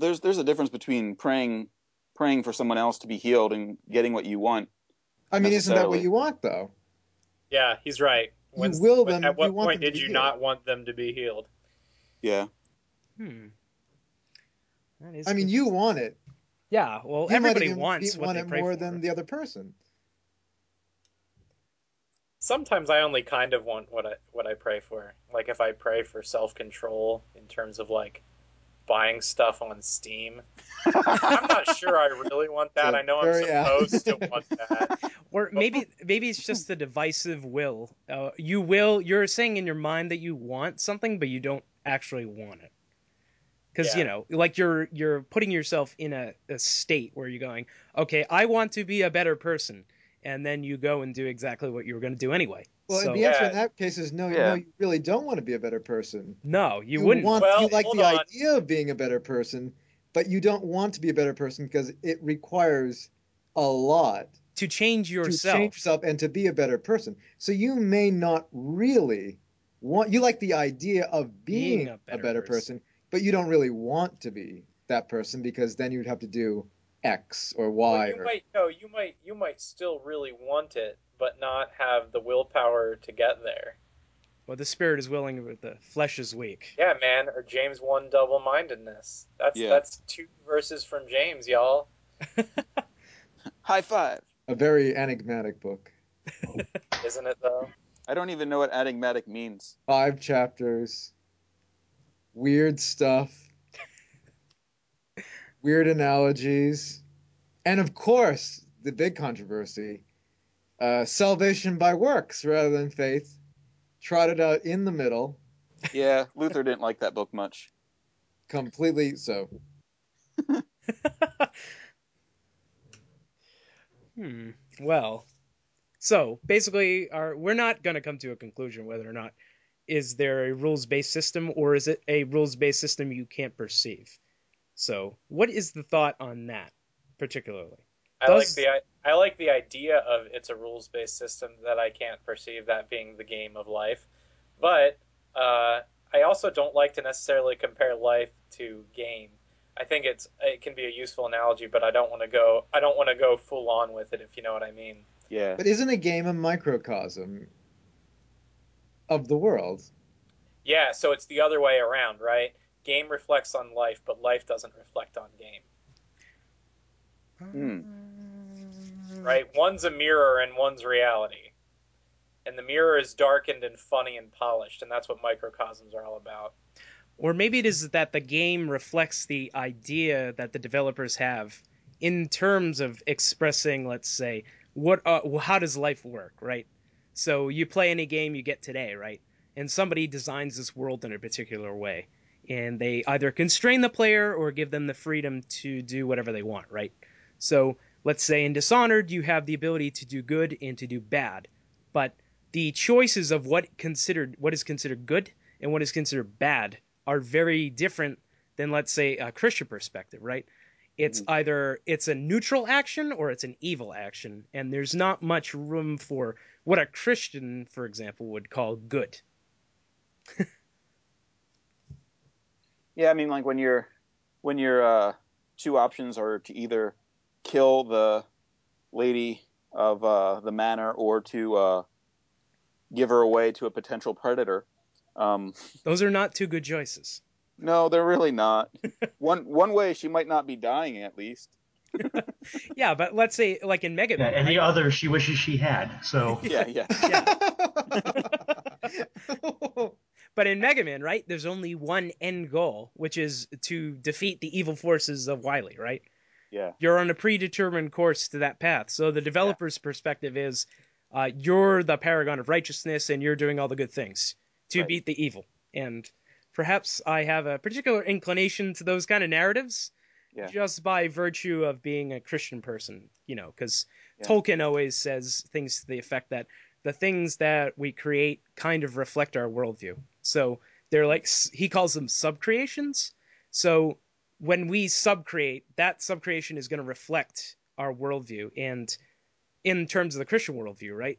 there's there's a difference between praying praying for someone else to be healed and getting what you want. I mean, isn't that what you want, though? Yeah, he's right. You will when- them- At what you point did you healed. not want them to be healed? Yeah. Hmm. That is I mean, you want it. Yeah, well, You might everybody even wants what want they it pray more for. than the other person. Sometimes I only kind of want what I what I pray for. Like if I pray for self control in terms of like buying stuff on Steam. I'm not sure I really want that. So I know I'm very apt. supposed to want that. Or maybe maybe it's just the divisive will. Uh, you will. You're saying in your mind that you want something, but you don't actually want it. Because you know, like you're you're putting yourself in a, a state where you're going, okay, I want to be a better person, and then you go and do exactly what you were going to do anyway. Well, so, the answer Yeah. in that case is no. Yeah. No, you really don't want to be a better person. no, you, wouldn't. want. Well, you like the on. idea of being a better person, but you don't want to be a better person because it requires a lot to change yourself to change yourself and to be a better person. So you may not really want. You like the idea of being, a better, person, but you don't really want to be that person because then you'd have to do X or Y. Well, you or, might no, you might you might still really want it, but not have the willpower to get there. Well, the spirit is willing, but the flesh is weak. Yeah, man, or James one double mindedness. That's Yeah. that's two verses from James, y'all. High five. a very enigmatic book. Isn't it though? I don't even know what enigmatic means. Five chapters. Weird stuff. Weird analogies. And of course, the big controversy uh, salvation by works rather than faith, trotted out in the middle, Yeah, Luther didn't like that book much. completely so. Hmm. Well, so basically, our, we're not going to come to a conclusion whether or not is there a rules-based system or is it a rules-based system you can't perceive. So, what is the thought on that particularly? I Does- like the I, I like the idea of it's a rules based system that I can't perceive that being the game of life, but uh, I also don't like to necessarily compare life to game. I think it's it can be a useful analogy, but I don't want to go I don't want to go full on with it if you know what I mean. Yeah. But isn't a game a microcosm of the world? Yeah, so it's the other way around, right? Game reflects on life, but life doesn't reflect on game. Hmm. right? One's a mirror and one's reality. And the mirror is darkened and funny and polished, and that's what microcosms are all about. Or maybe it is that the game reflects the idea that the developers have in terms of expressing, let's say, what uh, how does life work, right? So you play any game you get today, right? And somebody designs this world in a particular way, and they either constrain the player or give them the freedom to do whatever they want, right? So let's say in Dishonored you have the ability to do good and to do bad, but the choices of what considered what is considered good and what is considered bad are very different than let's say a Christian perspective, right? It's mm-hmm. either it's a neutral action or it's an evil action, and there's not much room for what a Christian, for example, would call good. Yeah, I mean, like when your when your uh, two options are to either kill the lady of uh, the manor or to uh, give her away to a potential predator. Um, Those are not two good choices. no, they're really not. one one way she might not be dying at least. Yeah, but let's say like in Mega Yeah, Man, and the right? other she wishes she had. So Yeah, yeah. yeah. But in Mega Man, right, there's only one end goal, which is to defeat the evil forces of Wily, right? Yeah. You're on a predetermined course to that path. So the developer's perspective is uh, you're the paragon of righteousness and you're doing all the good things to Right. beat the evil. And perhaps I have a particular inclination to those kind of narratives Yeah. just by virtue of being a Christian person, you know, because Yeah. Tolkien always says things to the effect that the things that we create kind of reflect our worldview. So they're like he calls them subcreations. So when we subcreate, that subcreation is going to reflect our worldview, and in terms of the Christian worldview, right?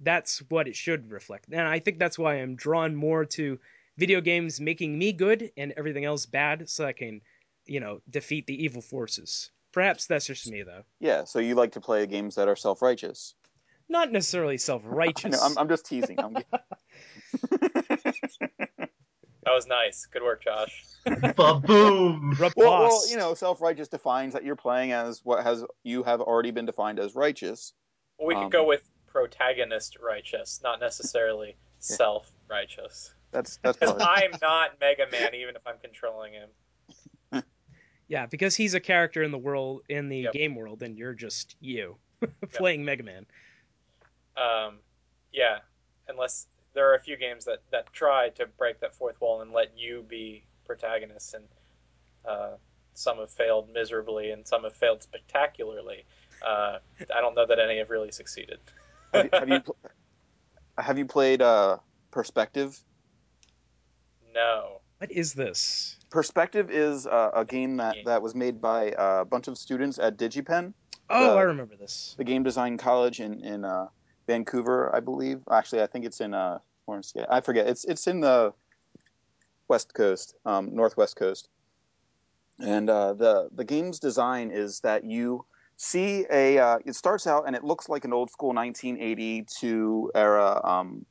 That's what it should reflect, and I think that's why I'm drawn more to video games making me good and everything else bad, so I can, you know, defeat the evil forces. Perhaps that's just me, though. Yeah, so you like to play games that are self-righteous. Not necessarily self-righteous. know, I'm, I'm just teasing. I'm... That was nice. Good work, Josh. boom. Well, well, you know, self-righteous defines that you're playing as what has you have already been defined as righteous. Well, we Um, could go with protagonist righteous, not necessarily self righteous. That's that's Because I'm not Mega Man, even if I'm controlling him. Yeah, because he's a character in the world in the Yep. game world, and you're just you playing Mega Man. Um, yeah, unless there are a few games that, that try to break that fourth wall and let you be protagonists, and uh, some have failed miserably and some have failed spectacularly. Uh, I don't know that any have really succeeded. have, you, have you pl- have you played uh, Perspective? no. What is this? Perspective is uh, a game that, that was made by a bunch of students at DigiPen, Oh, The- I remember this. the game design college in in uh, Vancouver, I believe. Actually, I think it's in uh. I forget. It's it's in the west coast, um, northwest coast. And uh, the the game's design is that you see a. Uh, it starts out and it looks like an old school 1982 era um,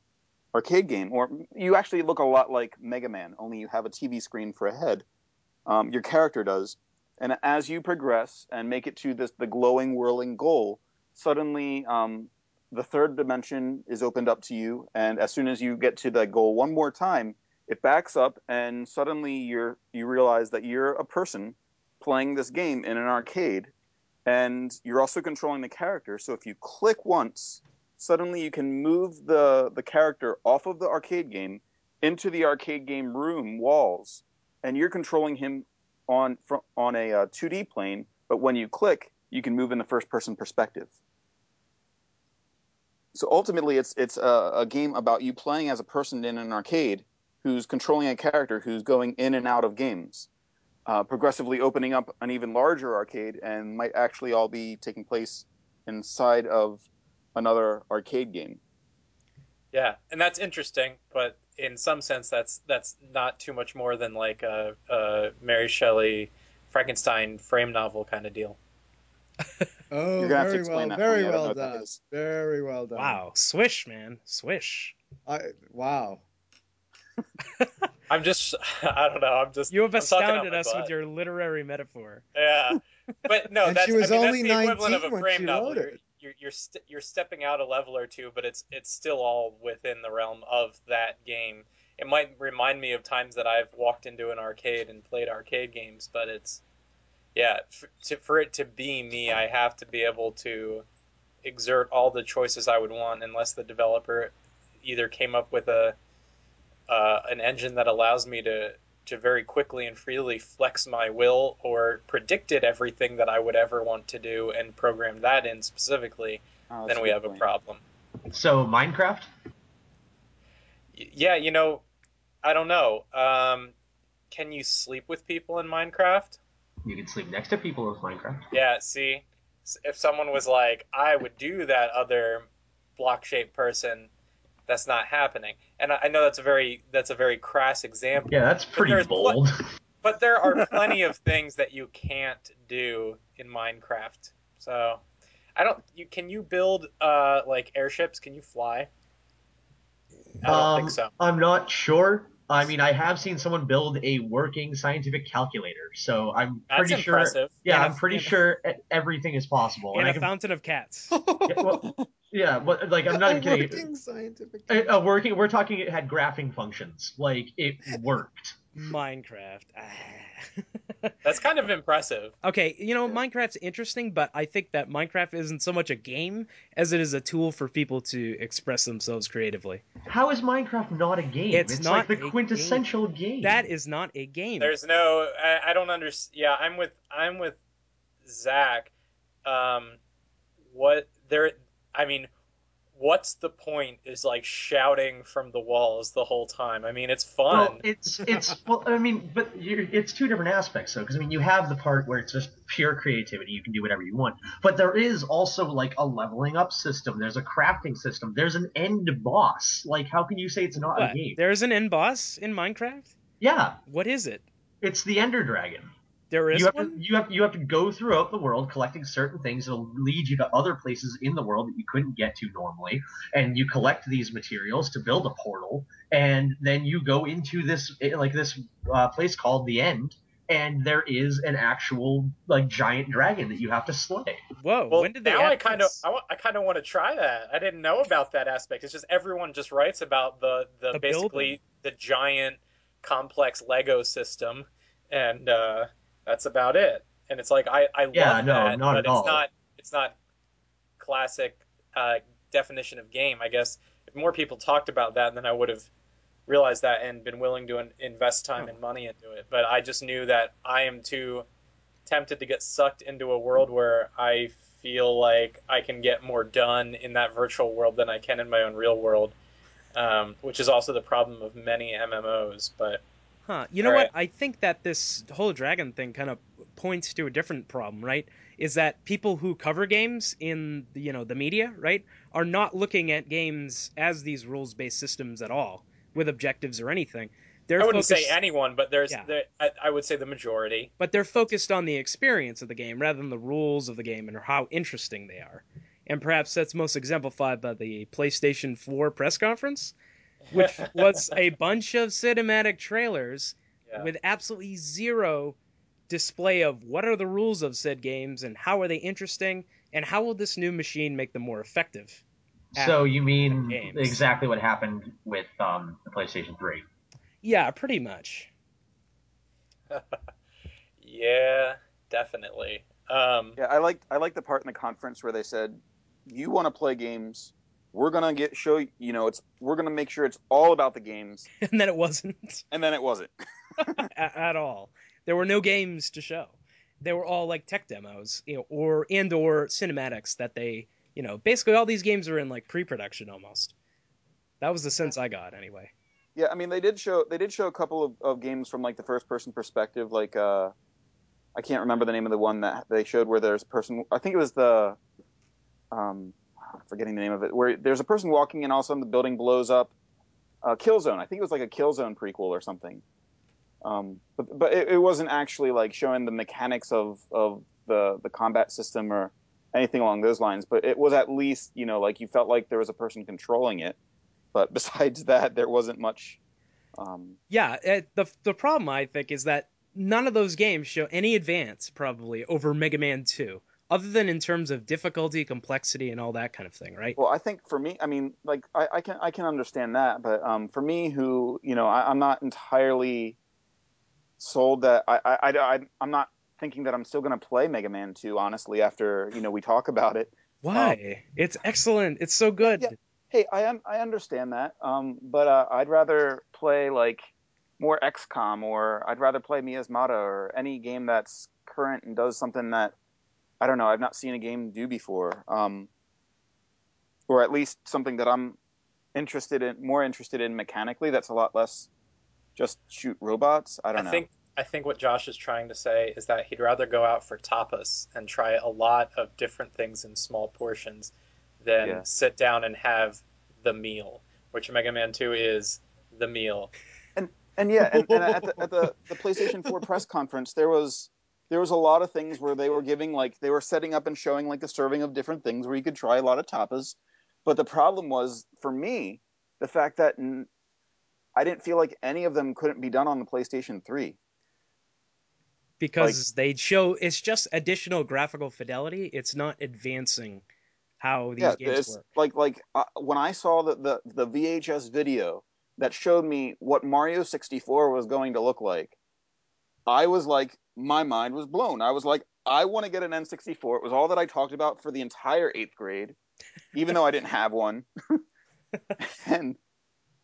arcade game, or you actually look a lot like Mega Man, only you have a TV screen for a head. Um, your character does, and as you progress and make it to this the glowing, whirling goal, suddenly um, the third dimension is opened up to you, and as soon as you get to the goal one more time, it backs up, and suddenly you're you realize that you're a person playing this game in an arcade, and you're also controlling the character. So if you click once, suddenly you can move the the character off of the arcade game into the arcade game room walls, and you're controlling him on on a uh, 2D plane. But when you click, you can move in the first person perspective. So ultimately, it's it's a, a game about you playing as a person in an arcade who's controlling a character who's going in and out of games. uh, progressively opening up an even larger arcade and might actually all be taking place inside of another arcade game. Yeah, and that's interesting, but in some sense, that's that's not too much more than like a, a Mary Shelley Frankenstein frame novel kind of deal. Oh, You're gonna have to very explain well, very me. I don't know well done. Very well done. Wow, swish, man, swish. I, wow. I'm just, I don't know. I'm just. You have I'm talking out astounded my us with your literary metaphor. Yeah, but no, And that's. she was I mean, only that's the equivalent of a when frame novel. wrote You're you're you're, st- you're stepping out a level or two, but it's it's still all within the realm of that game. It might remind me of times that I've walked into an arcade and played arcade games, but it's yeah. For, to, for it to be me, I have to be able to exert all the choices I would want, unless the developer either came up with a uh, an engine that allows me to to very quickly and freely flex my will or predicted everything that I would ever want to do and programmed that in specifically, Oh, then we good have a problem. So Minecraft. Y- Yeah, you know, I don't know. Um, can you sleep with people in Minecraft? You can sleep next to people with Minecraft. Yeah, see, if someone was like, I would do that other block shaped person, that's not happening. And I, I know that's a very that's a very crass example. Yeah, that's pretty there's pl- bold. But there are plenty of things that you can't do in Minecraft. So I don't. You can you build uh like airships? Can you fly? I don't um, think so. I'm not sure. I mean, I have seen someone build a working scientific calculator, so I'm That's pretty sure. impressive. Yeah, And a- I'm pretty and a- sure e- everything is possible. In and a I can, fountain of cats. yeah, well, yeah, but like I'm not A even kidding. working scientific. A, a working. We're talking. It had graphing functions. Like it worked. Minecraft. Ah. That's kind of impressive. okay, you know, Minecraft's interesting, but I think that Minecraft isn't so much a game as it is a tool for people to express themselves creatively. How is Minecraft not a game? It's like not the a quintessential game. That is not a game. There's no. I, I don't understand. Yeah, I'm with. I'm with Zach. Um, what there? I mean, what's the point? Is like shouting from the walls the whole time. I mean, it's fun. Well, it's it's well, I mean, but you're, it's two different aspects, though, because I mean, you have the part where it's just pure creativity, you can do whatever you want, but there is also like a leveling up system. There's a crafting system. There's an end boss. Like, how can you say it's not What? a game? There's an end boss in Minecraft? Yeah, What is it? it's the Ender Dragon. There is you have one? to you have you have to go throughout the world collecting certain things that'll lead you to other places in the world that you couldn't get to normally, and you collect these materials to build a portal, and then you go into this eh, like this uh, place called the End, and there is an actual like giant dragon that you have to slay. Whoa, well, when did they now add I kind of? I, I kind of want to try that. I didn't know about that aspect. It's just everyone just writes about the the, The basically the giant complex Lego system, and uh, that's about it. And it's like I I Yeah, love no, that, not but at it's all. not it's not classic uh, definition of game. I guess if more people talked about that, then I would have realized that and been willing to invest time and money into it. But I just knew that I am too tempted to get sucked into a world where I feel like I can get more done in that virtual world than I can in my own real world, um, which is also the problem of many MMOs. But Huh. You know All what? I think that this whole dragon thing kind of points to a different problem, right? Is that people who cover games in the, you know the media, right, are not looking at games as these rules-based systems at all, with objectives or anything. They're I wouldn't focused, say anyone, but there's Yeah. there, I, I would say the majority. but they're focused on the experience of the game rather than the rules of the game and how interesting they are. And perhaps that's most exemplified by the PlayStation 4 press conference, which was a bunch of cinematic trailers Yeah. with absolutely zero display of what are the rules of said games and how are they interesting and how will this new machine make them more effective. So you mean games. exactly what happened with um, the PlayStation 3? Yeah, pretty much. yeah, definitely. Um, Yeah, I like I like the part in the conference where they said, "You want to play games? We're gonna get show you. Know, it's we're gonna make sure it's all about the games." And then it wasn't And then it wasn't. a- at all. There were no games to show. They were all like tech demos, you know, or and or cinematics that they, you know, basically all these games are in like pre-production almost. That was the sense I got anyway. Yeah, I mean they did show they did show a couple of, of games from like the first person perspective, like uh, I can't remember the name of the one that they showed where there's a person. I think it was the, um, I'm forgetting the name of it, where there's a person walking and all of a sudden the building blows up. Uh, Killzone. I think it was like a Killzone prequel or something. Um, but but it, it wasn't actually like showing the mechanics of of the the combat system or anything along those lines. But it was at least you know like you felt like there was a person controlling it. But besides that, there wasn't much. Um, Yeah, it, the the problem I think is that none of those games show any advance probably over Mega Man 2, other than in terms of difficulty, complexity, and all that kind of thing, right? Well, I think for me, I mean, like I, I can I can understand that, but um, for me, who you know, I, I'm not entirely sold that I I, I I'm not thinking that I'm still going to play Mega Man 2. Honestly, after you know we talk about it. Why? it's excellent. It's so good. Yeah. Hey, I am I understand that, um, but uh, I'd rather play like more XCOM, or I'd rather play Miasmata, or any game that's current and does something that I don't know I've not seen a game do before, um, or at least something that I'm interested in, more interested in mechanically. That's a lot less just shoot robots. I don't I know. think I think what Josh is trying to say is that he'd rather go out for tapas and try a lot of different things in small portions than Yeah. sit down and have the meal, which Mega Man 2 is the meal. And and yeah, and, and at, the, at the the PlayStation 4 press conference, there was there was a lot of things where they were giving like they were setting up and showing like a serving of different things where you could try a lot of tapas. But the problem was for me the fact that n- I didn't feel like any of them couldn't be done on the PlayStation 3. because they show it's just additional graphical fidelity. It's not advancing how these yeah, games work. like like uh, when I saw the, the the VHS video that showed me what Mario 64 was going to look like, I was like, my mind was blown. I was like, I want to get an N64. It was all that I talked about for the entire eighth grade, even though I didn't have one. and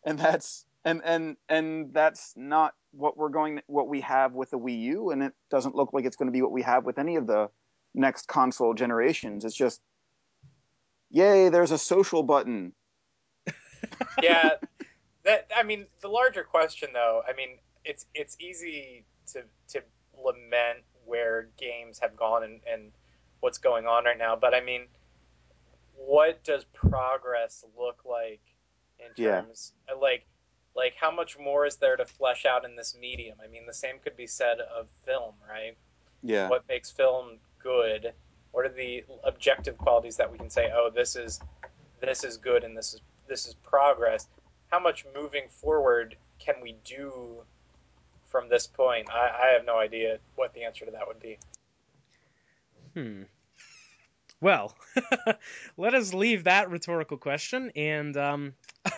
and that's and and and that's not what we're going what we have with the Wii U, and it doesn't look like it's going to be what we have with any of the next console generations. It's just, yay! There's a social button. yeah, that I mean, the larger question though, I mean, it's it's easy to to lament where games have gone and, and what's going on right now, but I mean, what does progress look like in Yeah. terms like like how much more is there to flesh out in this medium? I mean, the same could be said of film, right? Yeah. What makes film good? What are the objective qualities that we can say, oh, this is this is good and this is this is progress? How much moving forward can we do from this point? I, I have no idea what the answer to that would be. Hmm. Well, let us leave that rhetorical question, and um,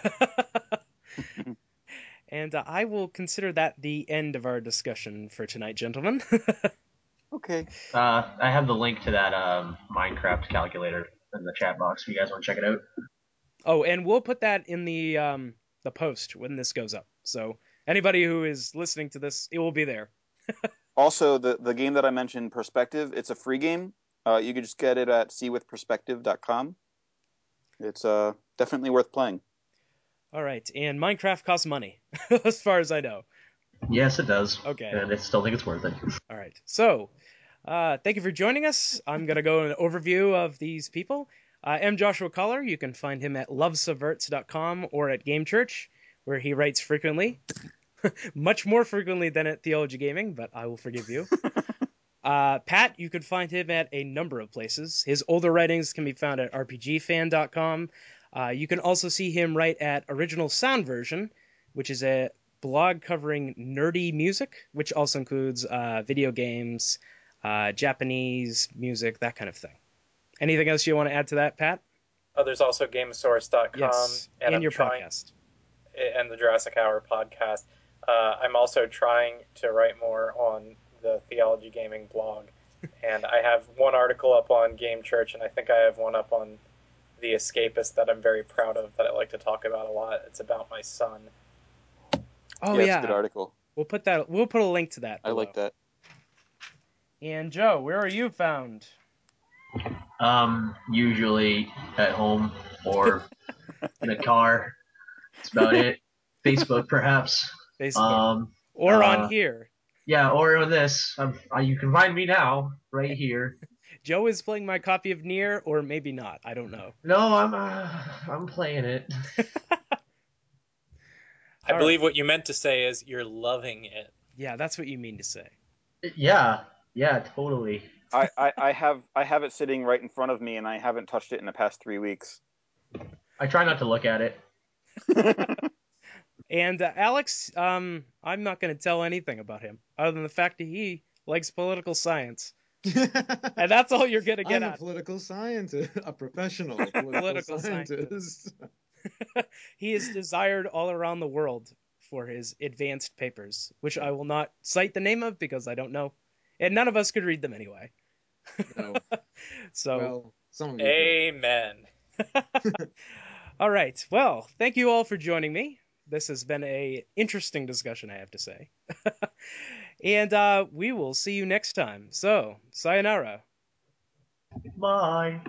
and uh, I will consider that the end of our discussion for tonight, gentlemen. Okay. Uh, I have the link to that um, Minecraft calculator in the chat box. If you guys want to check it out. oh, and we'll put that in the um, the post when this goes up. So anybody who is listening to this, it will be there. Also, the the game that I mentioned, Perspective, it's a free game. Uh, you can just get it at seewithperspective.com. It's uh, definitely worth playing. All right, and Minecraft costs money, as far as I know. Yes, it does. Okay. And I still think it's worth it. All right. So, uh, thank you for joining us. I'm going to go an overview of these people. Uh, I'm Joshua Cauller. You can find him at lovesubverts.com or at Game Church, where he writes frequently. Much more frequently than at Theology Gaming, but I will forgive you. uh, Pat, you can find him at a number of places. His older writings can be found at rpgfan.com. Uh, you can also see him write at Original Sound Version, which is a blog covering nerdy music, which also includes uh, video games, uh, Japanese music, that kind of thing. Anything else you want to add to that, Pat? Oh, there's also Gamesource.com Yes, and and your trying, podcast. And the Jurassic Hour podcast. Uh, I'm also trying to write more on the Theology Gaming blog, and I have one article up on Game Church, and I think I have one up on The Escapist that I'm very proud of that I like to talk about a lot. It's about my son. Oh yeah, yeah, it's a good article. we'll put that. We'll put a link to that. I like that. And Joe, where are you found? Um, usually at home or in a car. That's about it. Facebook, perhaps. Facebook, Um, or uh, on here. yeah, or on this. Um, uh, you can find me now, right here. Joe is playing my copy of NieR, or maybe not. I don't know. No, I'm uh, I'm playing it. I All believe what you meant to say is you're loving it. Yeah, that's what you mean to say. Yeah, yeah, totally. I, I, I have I have it sitting right in front of me, and I haven't touched it in the past three weeks. I try not to look at it. And uh, Alex, um, I'm not going to tell anything about him other than the fact that he likes political science, and that's all you're going to get I'm a out. political scientist, a professional political, Political scientist. He is desired all around the world for his advanced papers, which I will not cite the name of because I don't know, and none of us could read them anyway. No. So, Well, some. Amen. All right. Well, thank you all for joining me. This has been a interesting discussion, I have to say. and uh, we will see you next time. So, sayonara. Bye.